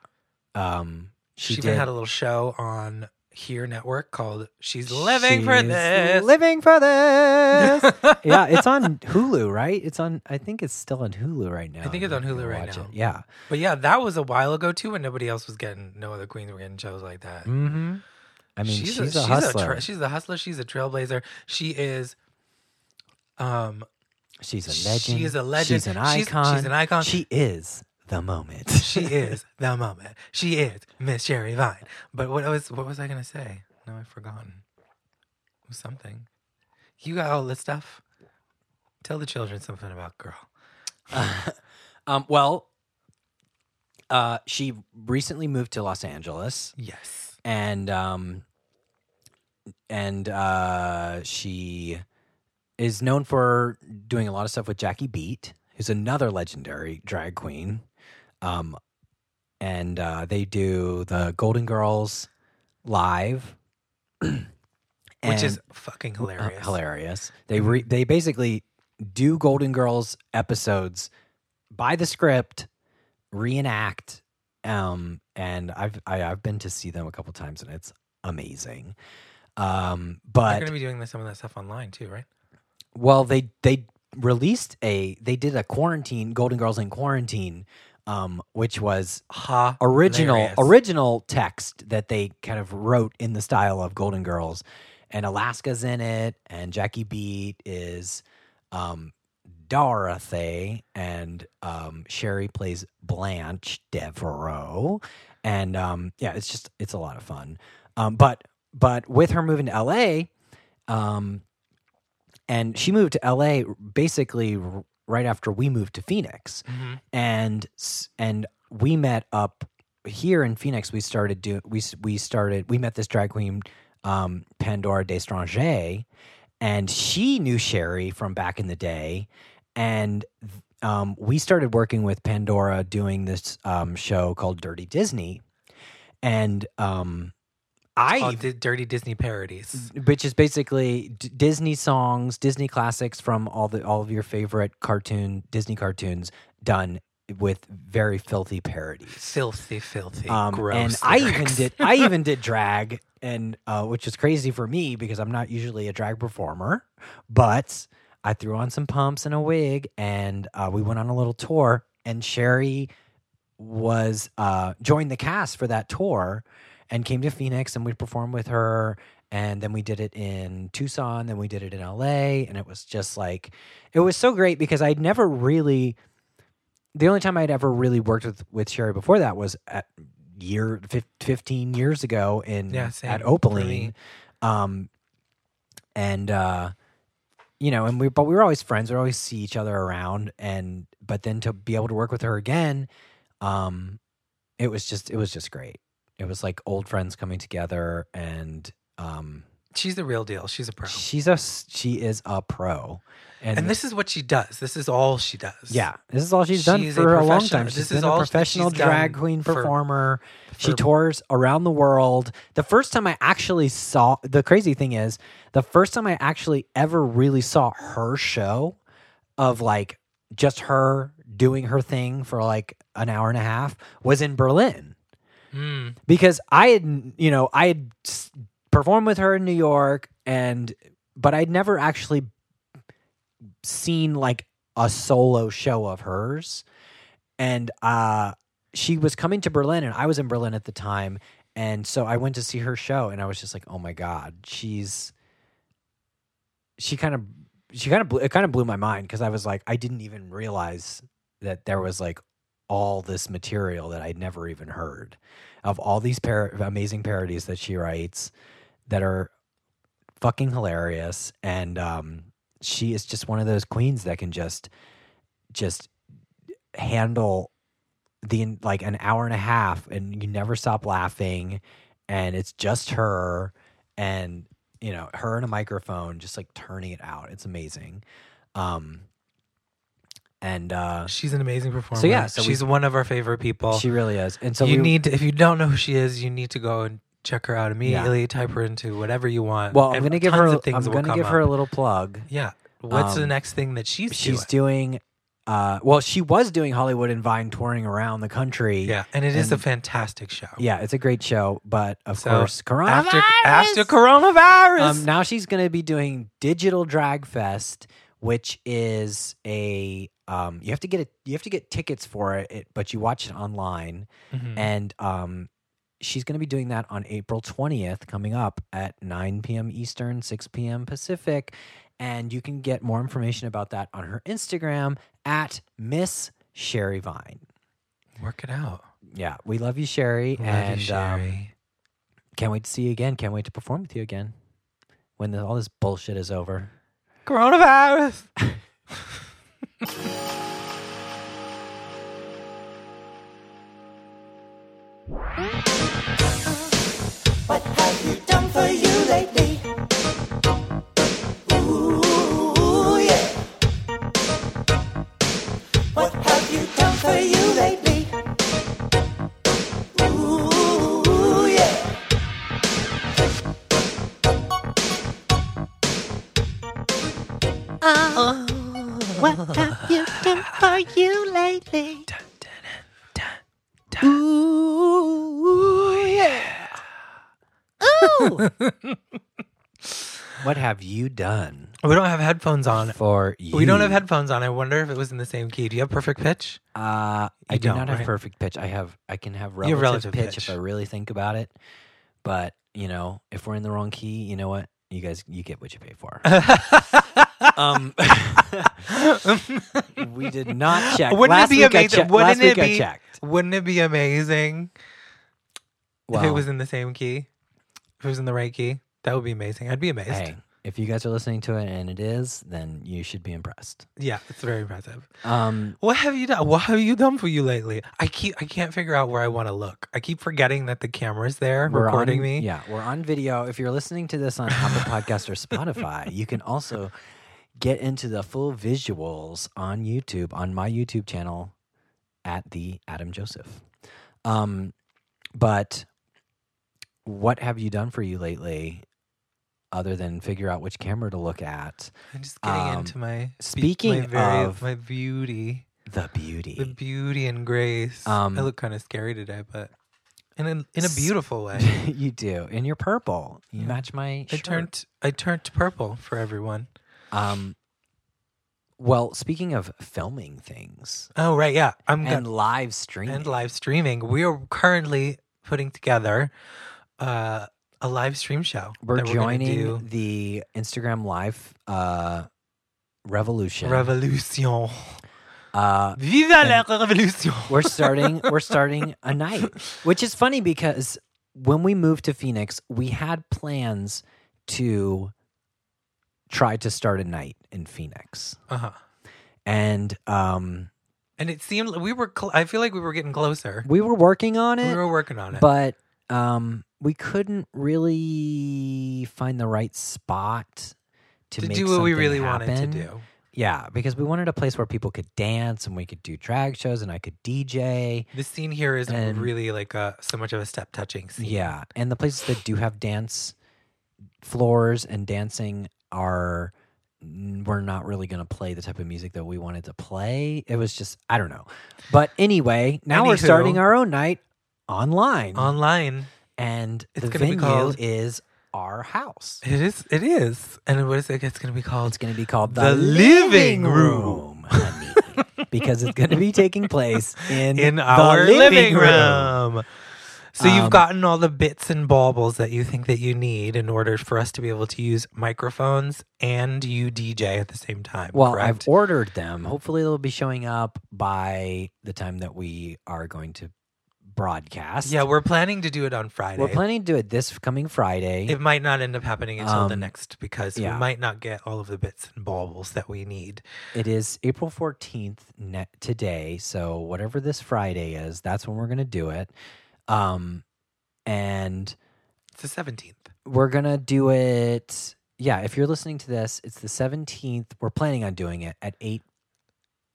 um, She, she, even did. had a little show on Here Network called "She's Living for This." Living for this. yeah, it's on Hulu, right? It's on. I think it's still on Hulu right now. I think it's on Hulu right now. It. Yeah. But yeah, that was a while ago too, when nobody else was getting, no other queens were getting shows like that. Mm-hmm. I mean, she's, a, she's hustler. tra- she's a hustler. She's a trailblazer. She is. Um, she's a legend. She is a legend. She's an She's- she's an icon. She is the moment. she is the moment. She is Miss Sherry Vine. But what was what was I gonna say? No, I've forgotten. It was something. You got all this stuff. Tell the children something about girl. um, well, uh, she recently moved to Los Angeles, Yes. and um, and uh, she is known for doing a lot of stuff with Jackie Beat, who's another legendary drag queen. Um, and uh, they do the Golden Girls live, Which is fucking uh, hilarious. hilarious. They re- they basically do Golden Girls episodes by the script, reenact, um, and I've I, I've been to see them a couple times, and it's amazing. Um, but They're gonna be doing this, some of that stuff online too, right? well, they they released a they did a quarantine Golden Girls in quarantine, um, which was Ha. original hilarious. original text that they kind of wrote in the style of Golden Girls, and Alaska's in it, and Jackie Beat is um, Dorothy, and um, Sherry plays Blanche Devereaux, and um, yeah, it's just it's a lot of fun. Um, but but with her moving to L.A. Um, and she moved to LA basically right after we moved to Phoenix Mhm. and and we met up here in Phoenix. We started doing we we started we met this drag queen um, Pandora Destranger, and she knew Sherry from back in the day, and um, we started working with Pandora doing this um, show called Dirty Disney, and um, I Oh, di- dirty Disney parodies. which is basically D- Disney songs, Disney classics from all the all of your favorite cartoon Disney cartoons done with very filthy parodies. Filthy, filthy, Um, gross. and I even did I even did drag, and uh, which is crazy for me because I'm not usually a drag performer, but I threw on some pumps and a wig, and uh, we went on a little tour, and Sherry was uh, joined the cast for that tour and came to Phoenix and we performed with her and then we did it in Tucson then we did it in LA and it was just like it was so great because I'd never really the only time I'd ever really worked with with Sherry before that was at year 15 years ago in Yeah, at. Opaline. Um and uh you know and we but we were always friends. We would always see each other around and but then to be able to work with her again um it was just it was just great it was like old friends coming together and um she's the real deal. She's a pro. she's a she is a pro and, And this is what she does. This is all she does. yeah this is all she's done a for a, long professional- time she's this been is a all professional drag queen for- performer she for- tours around the world the first time i actually saw the crazy thing is the first time i actually ever really saw her show of like just her doing her thing for like an hour and a half was in berlin Mm. because I had, you know, I had performed with her in New York, and but I'd never actually seen like a solo show of hers, and uh, she was coming to Berlin, and I was in Berlin at the time, and so I went to see her show, and I was just like, oh my god, she's she kind of she kind of blew, it kind of blew my mind because I was like I didn't even realize that there was like all this material that I'd never even heard. Of all these par- amazing parodies that she writes that are fucking hilarious and um, she is just one of those queens that can just just handle the like an hour and a half and you never stop laughing and it's just her and you know her and a microphone just like turning it out. It's amazing. Um and uh She's an amazing performer. yeah, so we- she's one of our favorite people. she really is and so you we, need to, if you don't know who she is, you need to go and check her out immediately. Type her into whatever you want. well i'm gonna give her i'm gonna come give her a little plug Yeah. What's the Um, next thing that she's, she's doing? doing uh well she was doing hollywood and vine touring around the country Yeah, and it is a fantastic show. yeah it's a great show but of So, course coronavirus After after coronavirus, Um, now she's going to be doing Digital Drag Fest, which is a um, you have to get it. You have to get tickets for it, but you watch it online, Mhm. and um, she's going to be doing that on April twentieth, coming up at nine p.m. Eastern, six p.m. Pacific, and you can get more information about that on her Instagram at Miss Sherry Vine. work it out. Yeah, we love you, Sherry, Love and you, um, can't wait to see you again. Can't wait to perform with you again when the, all this bullshit is over. coronavirus. What have you done for you lately? Ooh, yeah. What have you done for you lately? Ooh, yeah. Oh, what have you done for you lately? Dun, dun, dun, dun. Ooh, yeah. Ooh. What have you done We don't have headphones on. for you? We don't have headphones on. I wonder if it was in the same key. Do you have perfect pitch? Uh, I You do don't, not have right? perfect pitch. I have. I can have You relative, have relative pitch, pitch. if I really think about it. But you know, if we're in the wrong key, you know what? You guys, you get what you pay for. um, we did not check. Wouldn't last it be amazing? checked- Wouldn't it be? Wouldn't it be amazing if it was in the same key? If it was in the right key, that would be amazing. I'd be amazed. hey, if you guys are listening to it and it is, then you should be impressed. Yeah, it's very impressive. Um, What have you done? What have you done for you lately? I keep I can't figure out where I want to look. I keep forgetting that the camera's there recording on, me. Yeah, we're on video. If you're listening to this on Apple Podcast or Spotify, you can also get into the full visuals on YouTube on my YouTube channel at the Adam Joseph. Um, but what have you done for you lately, other than figure out which camera to look at? I'm just getting Um, into my speaking my very, of- my beauty, The beauty. the beauty and grace. Um, I look kind of scary today, but in a, in a beautiful way. you do, and you're purple. You Yeah. match my. I turned I turned purple for everyone. Um, well, speaking of filming things Oh right, yeah. I'm and live streaming, and live streaming. We are currently putting together uh, a live stream show. we're joining do. the Instagram live uh, revolution. Revolution. uh, Vive la revolution. we're starting. we're starting a night, which is funny because when we moved to Phoenix, we had plans to try to start a night in Phoenix, Uh-huh. and um, And it seemed we were. Cl- I feel like we were getting closer. we were working on it. We were working on it. but um, we couldn't really find the right spot to, to make do what we really wanted to do. Yeah, because we wanted a place where people could dance and we could do drag shows and I could DJ. The scene here is And- really like a, so much of a step touching scene. Yeah, and the places that do have dance floors and dancing are we're not really going to play the type of music that we wanted to play. It was just I don't know. But anyway, now we're starting our own night online. Online. and It's the gonna be venue called- is our house. It is. It is. And what is it? It's going to be called. It's going to be called The the, Living living room, honey, because it's going to be taking place in in the our living room. So you've Um, gotten all the bits and baubles that you think that you need in order for us to be able to use microphones and you DJ at the same time. Well, correct? I've ordered them. Hopefully, they'll be showing up by the time that we are going to broadcast. yeah, we're planning to do it on Friday. we're planning to do it this coming Friday. It might not end up happening until the Um, next because yeah. we might not get all of the bits and baubles that we need. It is April 14th ne- today. So whatever this Friday is, that's when we're going to do it. Um, and It's the 17th. we're going to do it. Yeah. If you're listening to this, it's the 17th. We're planning on doing it at 8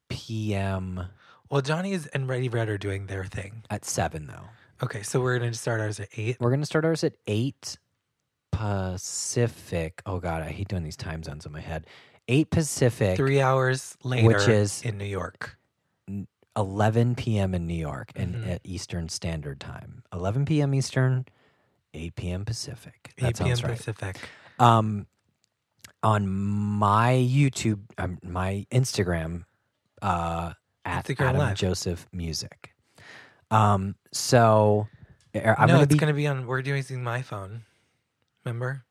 p.m. Well, Johnny's and Ready Red are doing their thing. at 7, though. Okay, so we're going to start ours at 8. We're going to start ours at 8 Pacific. Oh, God. I hate doing these time zones in my head. 8 Pacific. Three hours later Which is- in New York. 11 p.m. in New York and Mhm. at Eastern Standard Time. 11 p.m. Eastern, 8 p.m. Pacific. 8 p.m. right. Pacific. Um, on my YouTube, um, my Instagram, uh, at Instagram Adam Live. Joseph Music. Um, so I'm no, gonna it's be going to be on. We're doing using my phone. Remember?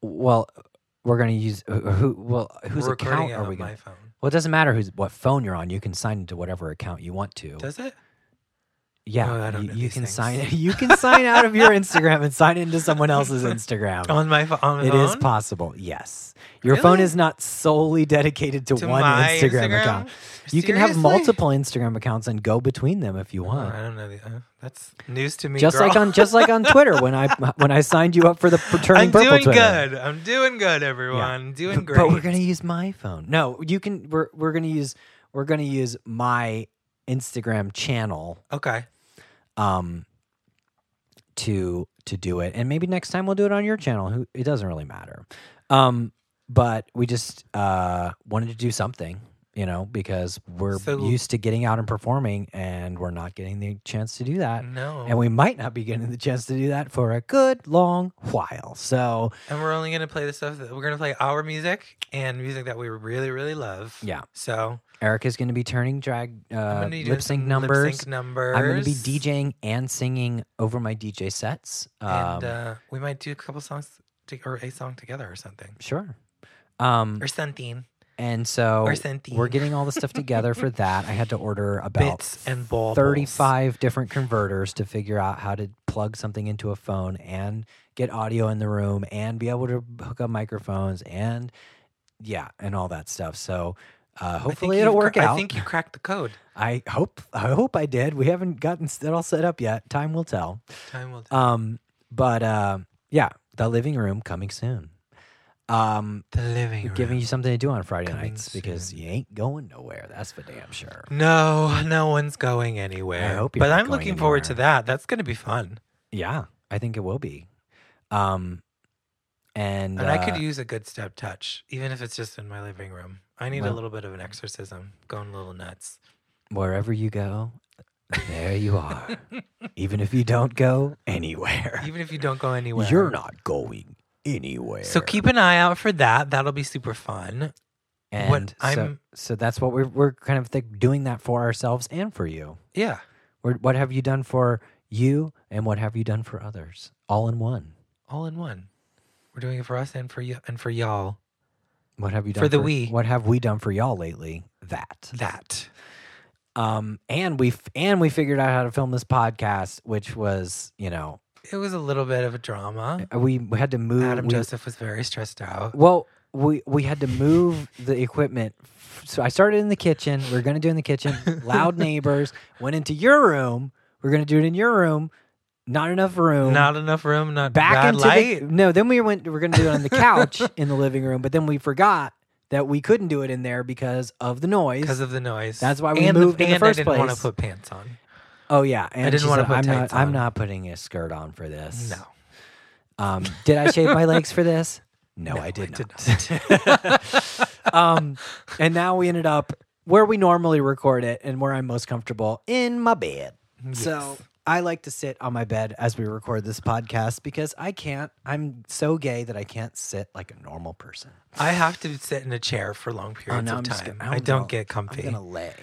well. We're gonna use who? who well, whose account are we gonna? my phone. Well, it doesn't matter who's what phone you're on. You can sign into whatever account you want to. Does it? Yeah, Oh, you, you can things. sign. You can sign out of your Instagram and sign into someone else's Instagram. On my, pho- on my It phone? It is possible. Yes, your phone is not solely dedicated to, To one Instagram, Instagram? account. You can have multiple Instagram accounts and go between them if you Oh, want. I don't know. The, uh, that's news to me. just girl. like on just like on Twitter when I when I signed you up for the turning purple. I'm doing Twitter. good. I'm doing good, everyone. Doing great. But we're gonna use my phone. No, you can. We're we're gonna use we're gonna use my Instagram channel okay. Um to to do it and maybe next time we'll do it on your channel who it doesn't really matter um but we just uh wanted to do something you know because we're So- used to getting out and performing and we're not getting the chance to do that No. and we might not be getting the chance to do that for a good long while so And we're only gonna play the stuff that we're gonna play our music and music that we really, really love. Yeah. So eric is going to be turning drag uh, gonna be doing lip sync numbers Lip sync numbers. i'm going to be djing and singing over my dj sets um, and uh, we might do a couple songs to, or a song together or something sure um or something. And so we're getting all the stuff together for that. I had to order about Bits and baubles. 35 different converters to figure out how to plug something into a phone and get audio in the room and be able to hook up microphones and yeah, and all that stuff. So uh, hopefully it'll work cra- out. I think you cracked the code. I hope I hope I did. We haven't gotten that all set up yet. Time will tell. Time will tell. Um, but uh, yeah, the living room coming soon. Um, the living room. giving you something to do on Friday Coming nights because you ain't going nowhere. That's for damn sure. No, no one's going anywhere. I hope but I'm looking forward to that. That's going to be fun. Yeah, I think it will be. Um, and, And I could uh, use a good step touch, even if it's just in my living room. I need a little bit of an exorcism, going a little nuts. wherever you go, there you are. Even if you don't go anywhere, Even if you don't go anywhere. you're not going anywhere. So keep an eye out for that. That'll be super fun. and what so, I'm- so that's what we're we're kind of think doing that for ourselves and for you. Yeah. We're, what have you done for you, and what have you done for others, all in one? All in one. We're doing it for us and for you and for y'all. What have you done For the we. What have we done for y'all lately? That. That. Um, and we f- and we figured out how to film this podcast, which was, you know, It was a little bit of a drama. we, we had to move. Adam we- Joseph was very stressed out. Well, we we had to move the equipment. So I started in the kitchen. We are going to do it in the kitchen. Loud neighbors. Went into your room. We are going to do it in your room. Not enough room. Not enough room, not back into light. the no. Then we went. We are going to do it on the couch in the living room. But then we forgot that we couldn't do it in there because of the noise. because of the noise. That's why we and moved the, in the and first I didn't want place. to put pants on. oh yeah, and didn't wanna put I'm not. tights I'm not putting a skirt on for this. No. Um, did I shave my legs for this? No, No, I did I did not. um, and now we ended up where we normally record it and where I'm most comfortable in my bed. So I like to sit on my bed as we record this podcast because I can't. I'm so gay that I can't sit like a normal person. I have to sit in a chair for long Oh, periods now of I'm just time. gonna- I don't get comfy. I'm gonna lay.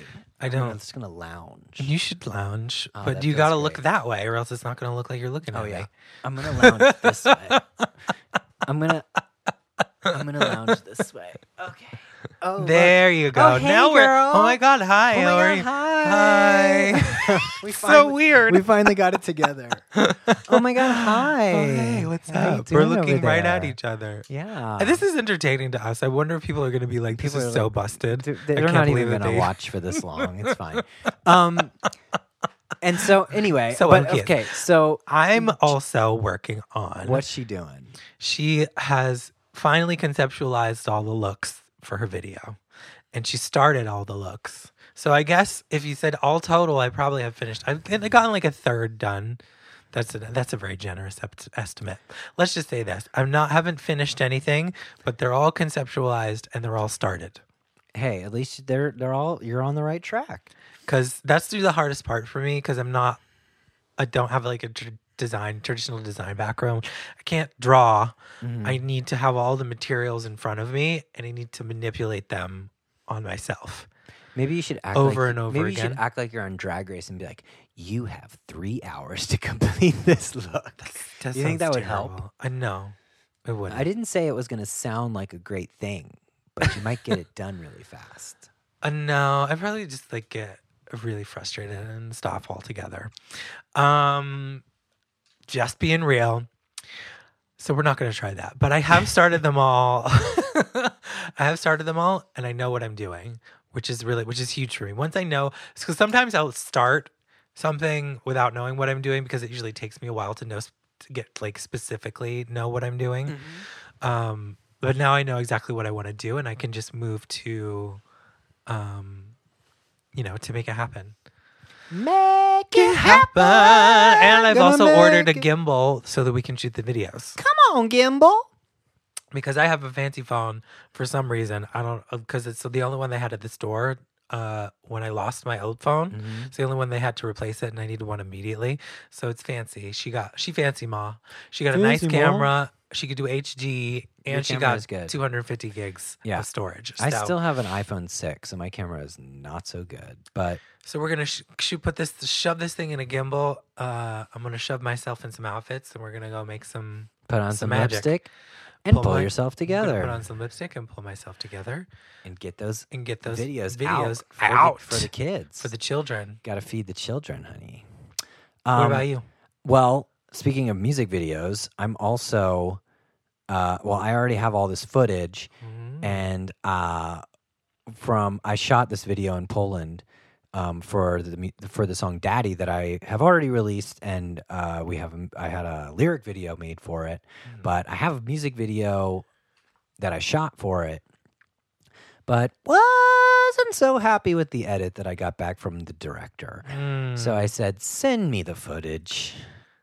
I don't- I'm just gonna lounge. You should lounge, Oh, but that you feels got to look great. that way, or else it's not going to look like you're looking Oh at yeah, me. I'm gonna lounge this way. I'm gonna I'm gonna lounge this way. Okay. Oh, look. There you go. Oh, hey, now we're. girl. Oh my god! Hi. Oh my God, hi. Hi. we so weird. We finally got it together. oh my god, hi. Oh, hey, what's How up? We're looking right at each other. Yeah. And this is entertaining to us. I wonder if people are going to be like, "This People is are so like, busted." They're, they're not even gonna watch for this long. It's fine. Um, and so anyway, So but okay. So I'm also working on. what's she doing? She has finally conceptualized all the looks for her video, and she started all the looks. So I guess if you said all total, I probably have finished. I've gotten like a third done. That's a, that's a very generous estimate. Let's just say this: I'm not haven't finished anything, but they're all conceptualized and they're all started. Hey, at least they're they're all you're on the right track. because that's the hardest part for me because I'm not, I don't have like a tr- design, traditional design background. I can't draw. Mm-hmm. I need to have all the materials in front of me and I need to manipulate them on myself. Maybe you should act Over like, and over maybe you should again. act like you're on Drag Race and be like, "You have three hours to complete this look." That you think that would help? terrible. I know. It wouldn't. I didn't say it was going to sound like a great thing, but you might get it done really fast. Uh, no, I probably just like get really frustrated and stop altogether. Um, just being real. So we're not going to try that, but I have started them all. I have started them all, and I know what I'm doing, which is really, which is huge for me. Once I know, because sometimes I'll start something without knowing what I'm doing because it usually takes me a while to know to get like specifically know what I'm doing. Um, but now I know exactly what I want to do, and I can just move to, um, you know, to make it happen. Make it happen. And I've Gonna also ordered a it- gimbal so that we can shoot the videos. Come on, Gimbal. Because I have a fancy phone for some reason. I don't because it's the only one they had at the store. Uh, when I lost my old phone, Mm-hmm. it's the only one they had to replace it, and I needed one immediately. So it's fancy. She got she fancy ma. She got a nice Fancy, Ma. camera. She could do HD, Your and she camera got is good. 250 gigs Yeah. of storage. I So- still have an iPhone 6, and my camera is not so good. But So we're gonna sh- shoot, put this, shove this thing in a gimbal. Uh, I'm gonna shove myself in some outfits, and we're gonna go make some. put on Some some, magic. lipstick and Pull pull my- yourself I'm gonna together Put on some lipstick and pull myself together and get those and get those videos, videos out, for, out The, for the kids. for the children. Got to feed the children, honey. what Um, about you? Well, speaking of music videos, I'm also, uh, well, I already have all this footage, Mm. and uh, from I shot this video in Poland um, for the for the song "Daddy" that I have already released, and uh, we have I had a lyric video made for it, Mm. but I have a music video that I shot for it, but wasn't so happy with the edit that I got back from the director. Mm. So I said, send me the footage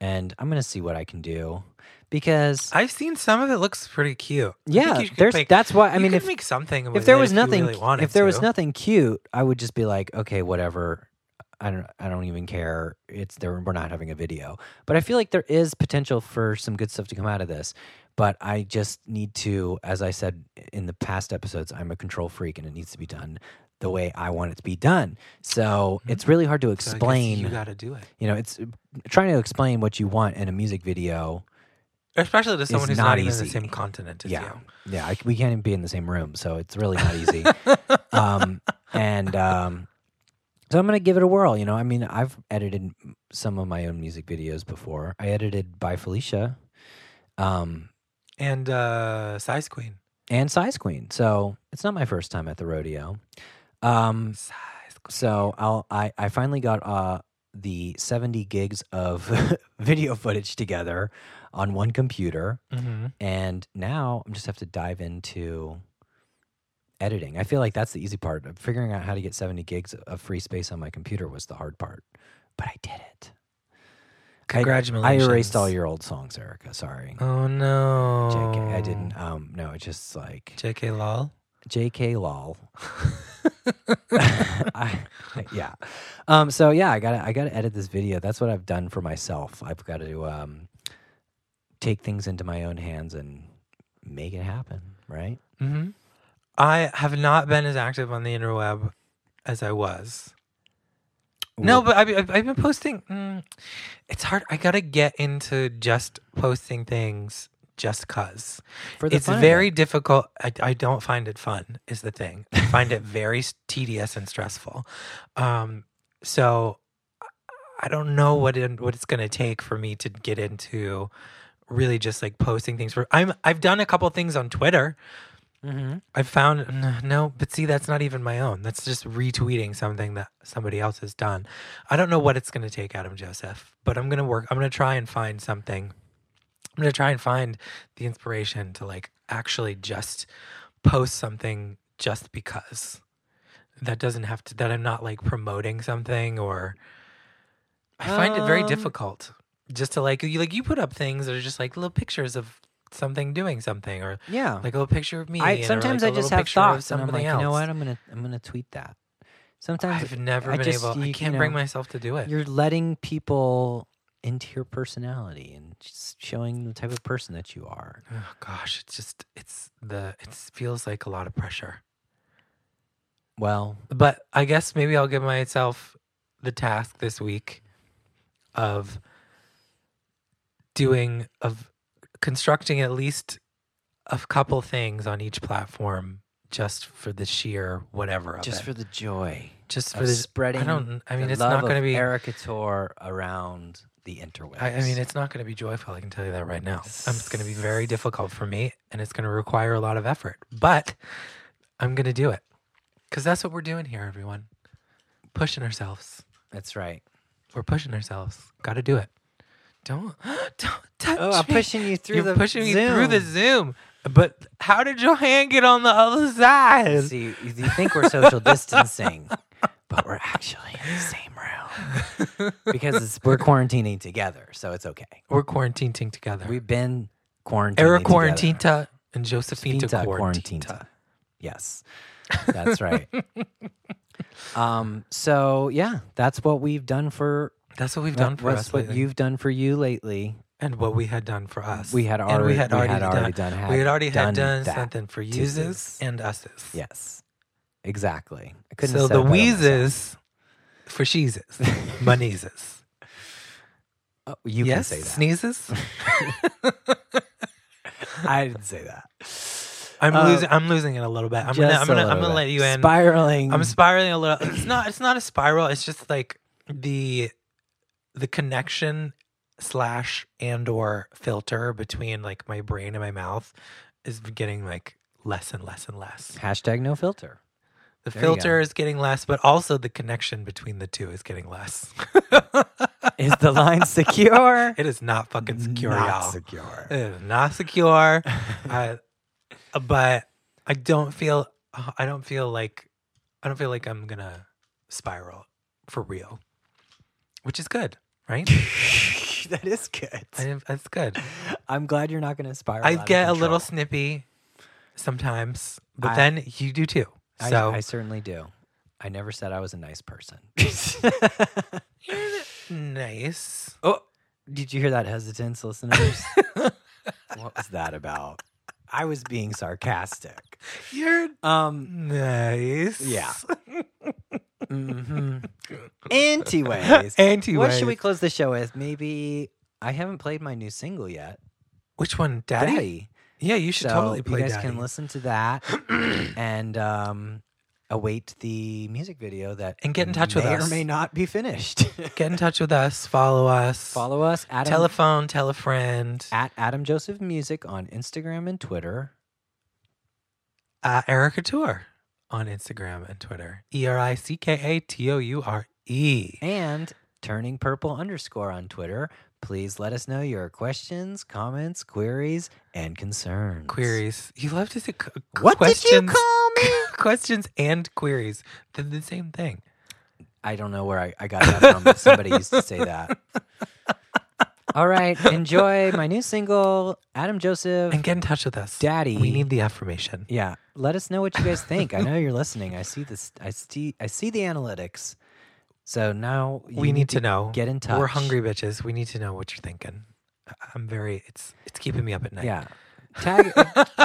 and I'm to see what I can do because I've seen some of it. Looks pretty cute. Yeah, there's make- that's why I mean if make something. if there was you nothing really if there was nothing cute, I would just be like, okay, whatever. I don't I don't even care. It's there we're not having a video. But I feel like there is potential for some good stuff to come out of this. But I just need to as I said in the past episodes, I'm a control freak and it needs to be done the way I want it to be done. So mm-hmm. it's really hard to So explain. you got to do it, you know, it's trying to explain what you want in a music video. Especially to someone who's not not, even in the same continent as Yeah, you. yeah, I, we can't even be in the same room, so it's really not easy. um, and um, so I'm gonna give it a whirl. You know, I mean, I've edited some of my own music videos before. I edited Bye Felicia, um, And uh, size queen. and Size Queen, so it's not my first time at the rodeo. Um, Size queen. so I'll I I finally got uh the 70 gigs of video footage together on one computer. Mm-hmm. And now I just have to dive into editing. I feel like that's the easy part. Figuring out how to get 70 gigs of free space on my computer was the hard part. But I did it. I- Congratulations. I erased all your old songs, Ericka. Sorry. Oh no. JK. I didn't. Um, no, it's just like JK lol. JK lol. I, yeah. Um, so yeah, I gotta I gotta edit this video. That's what I've done for myself. I've got to um, take things into my own hands and make it happen. Right. Mm-hmm. I have not been as active on the interweb as I was. No, but I've, I've I've been posting. Mm, it's hard. I gotta get into just posting things just the It's very it. difficult. I, I don't find it fun. Is the thing. I find it very tedious and stressful. Um, so I- don't know what it, what it's gonna take for me to get into really just like posting things for. I'm I've done a couple things on Twitter. Mhm. I found no, but see, that's not even my own. That's just retweeting something that somebody else has done. I don't know what it's going to take, Adam Joseph, but I'm going to work. I'm going to try and find something. I'm going to try and find the inspiration to like actually just post something just because. That doesn't have to. That I'm not like promoting something or. I find it very Um, difficult just to like you like you put up things that are just like little pictures of something doing something or Yeah. like a little picture of me. I sometimes like, I just have thoughts, and I'm like, you know what? I'm gonna I'm gonna tweet that. Sometimes I've never I been just- able. you- I can't bring know, myself to do it. you're letting people into your personality and showing the type of person that you are. Oh gosh, it's just it's the it feels like a lot of pressure. Well, But I guess maybe I'll give myself the task this week of doing of constructing at least a couple things on each platform just for the sheer whatever of just it. for the joy just for the spreading. I don't. I mean, it's not going to be. Ericka Toure around the interwebs. I, I mean, it's not going to be joyful. I can tell you that right now. Um, it's going to be very difficult for me, and it's going to require a lot of effort. But I'm going to do it because that's what we're doing here, everyone. Pushing ourselves. that's right. We're pushing ourselves. Got to do it. Don't don't touch Oh, I'm me. pushing you through the Zoom. You're the pushing me through the Zoom. Zoom. But how did your hand get on the other side? See, you think we're social distancing, but we're actually in the same room because it's, we're quarantining together, so it's okay. We're quarantining together. We've been quarantining. Era quarantinta and Josephine quarantinta. quarantinta. Yes, that's right. um. So yeah, that's what we've done for. That's what we've done for that's us what lately. you've done for you lately. and what we had done for us. We had And already. we had already, done, done. we had already done had done something for uses and us's. Yes, exactly. I couldn't So the it better myself. wheezes for sheezes, maneezes. Oh, you yes, can say that. sneezes. I didn't say that. I'm Uh, losing. I'm losing it a little bit. I'm gonna. I'm gonna. I'm gonna bit. let you in. Spiraling. I'm spiraling a little. It's not. It's not a spiral. It's just like the the connection slash and or filter between like my brain and my mouth is getting like less and less and less. Hashtag no filter. The There filter is getting less, but also the connection between the two is getting less. Is the line secure? it is not fucking secure, Not y'all. secure. It is not secure. I, but I don't feel. I don't feel like. I don't feel like I'm gonna spiral for real, which is good, right? that is good. I, that's good. I'm glad you're not going to spiral. I get a little snippy sometimes, but I- then you do too. I, So I certainly do. I never said I was a nice person. nice. oh, did you hear that hesitance, listeners? what was that about? I was being sarcastic. You're Um. nice. Yeah. hmm Anyways, Anyway, what should we close the show with? Maybe I haven't played my new single yet. Which one, Daddy? Daddy. Yeah, you should so totally play you guys Daddy. can listen to that and um, await the music video that And get in touch with may us. or may not be finished. Get in touch with us. Follow us. Follow us at Telephone. Tell a friend. at Adam Joseph Music on Instagram and Twitter. Uh, Ericka Toure on Instagram and Twitter. E R I C K A T O U R E. and turning purple underscore on Twitter. Please let us know your questions, comments, queries, and concerns. Queries. You love to say qu- What questions. did you call me? questions and queries. They're the same thing. I don't know where I, I got that from, but somebody used to say that. All right. Enjoy my new single, Adam Joseph. And get in touch with us. Daddy. We need the affirmation. Yeah, let us know what you guys think. I know you're listening. I see this. I see. I see the analytics. So now you we need to know. Get in touch. We're hungry bitches. We need to know what you're thinking. I'm very. It's it's keeping me up at night. Yeah. Tag,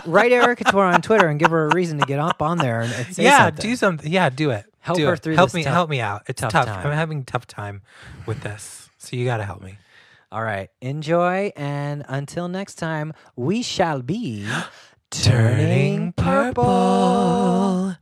write Ericka Toure on Twitter and give her a reason to get up on there and, and say yeah. something. Do something. Yeah. Do it. Help Do her it. through Help this me. tough- help me out. It's tough tough. I'm having a tough time with this, so you got to help me. All right. Enjoy. And until next time, we shall be Turning purple.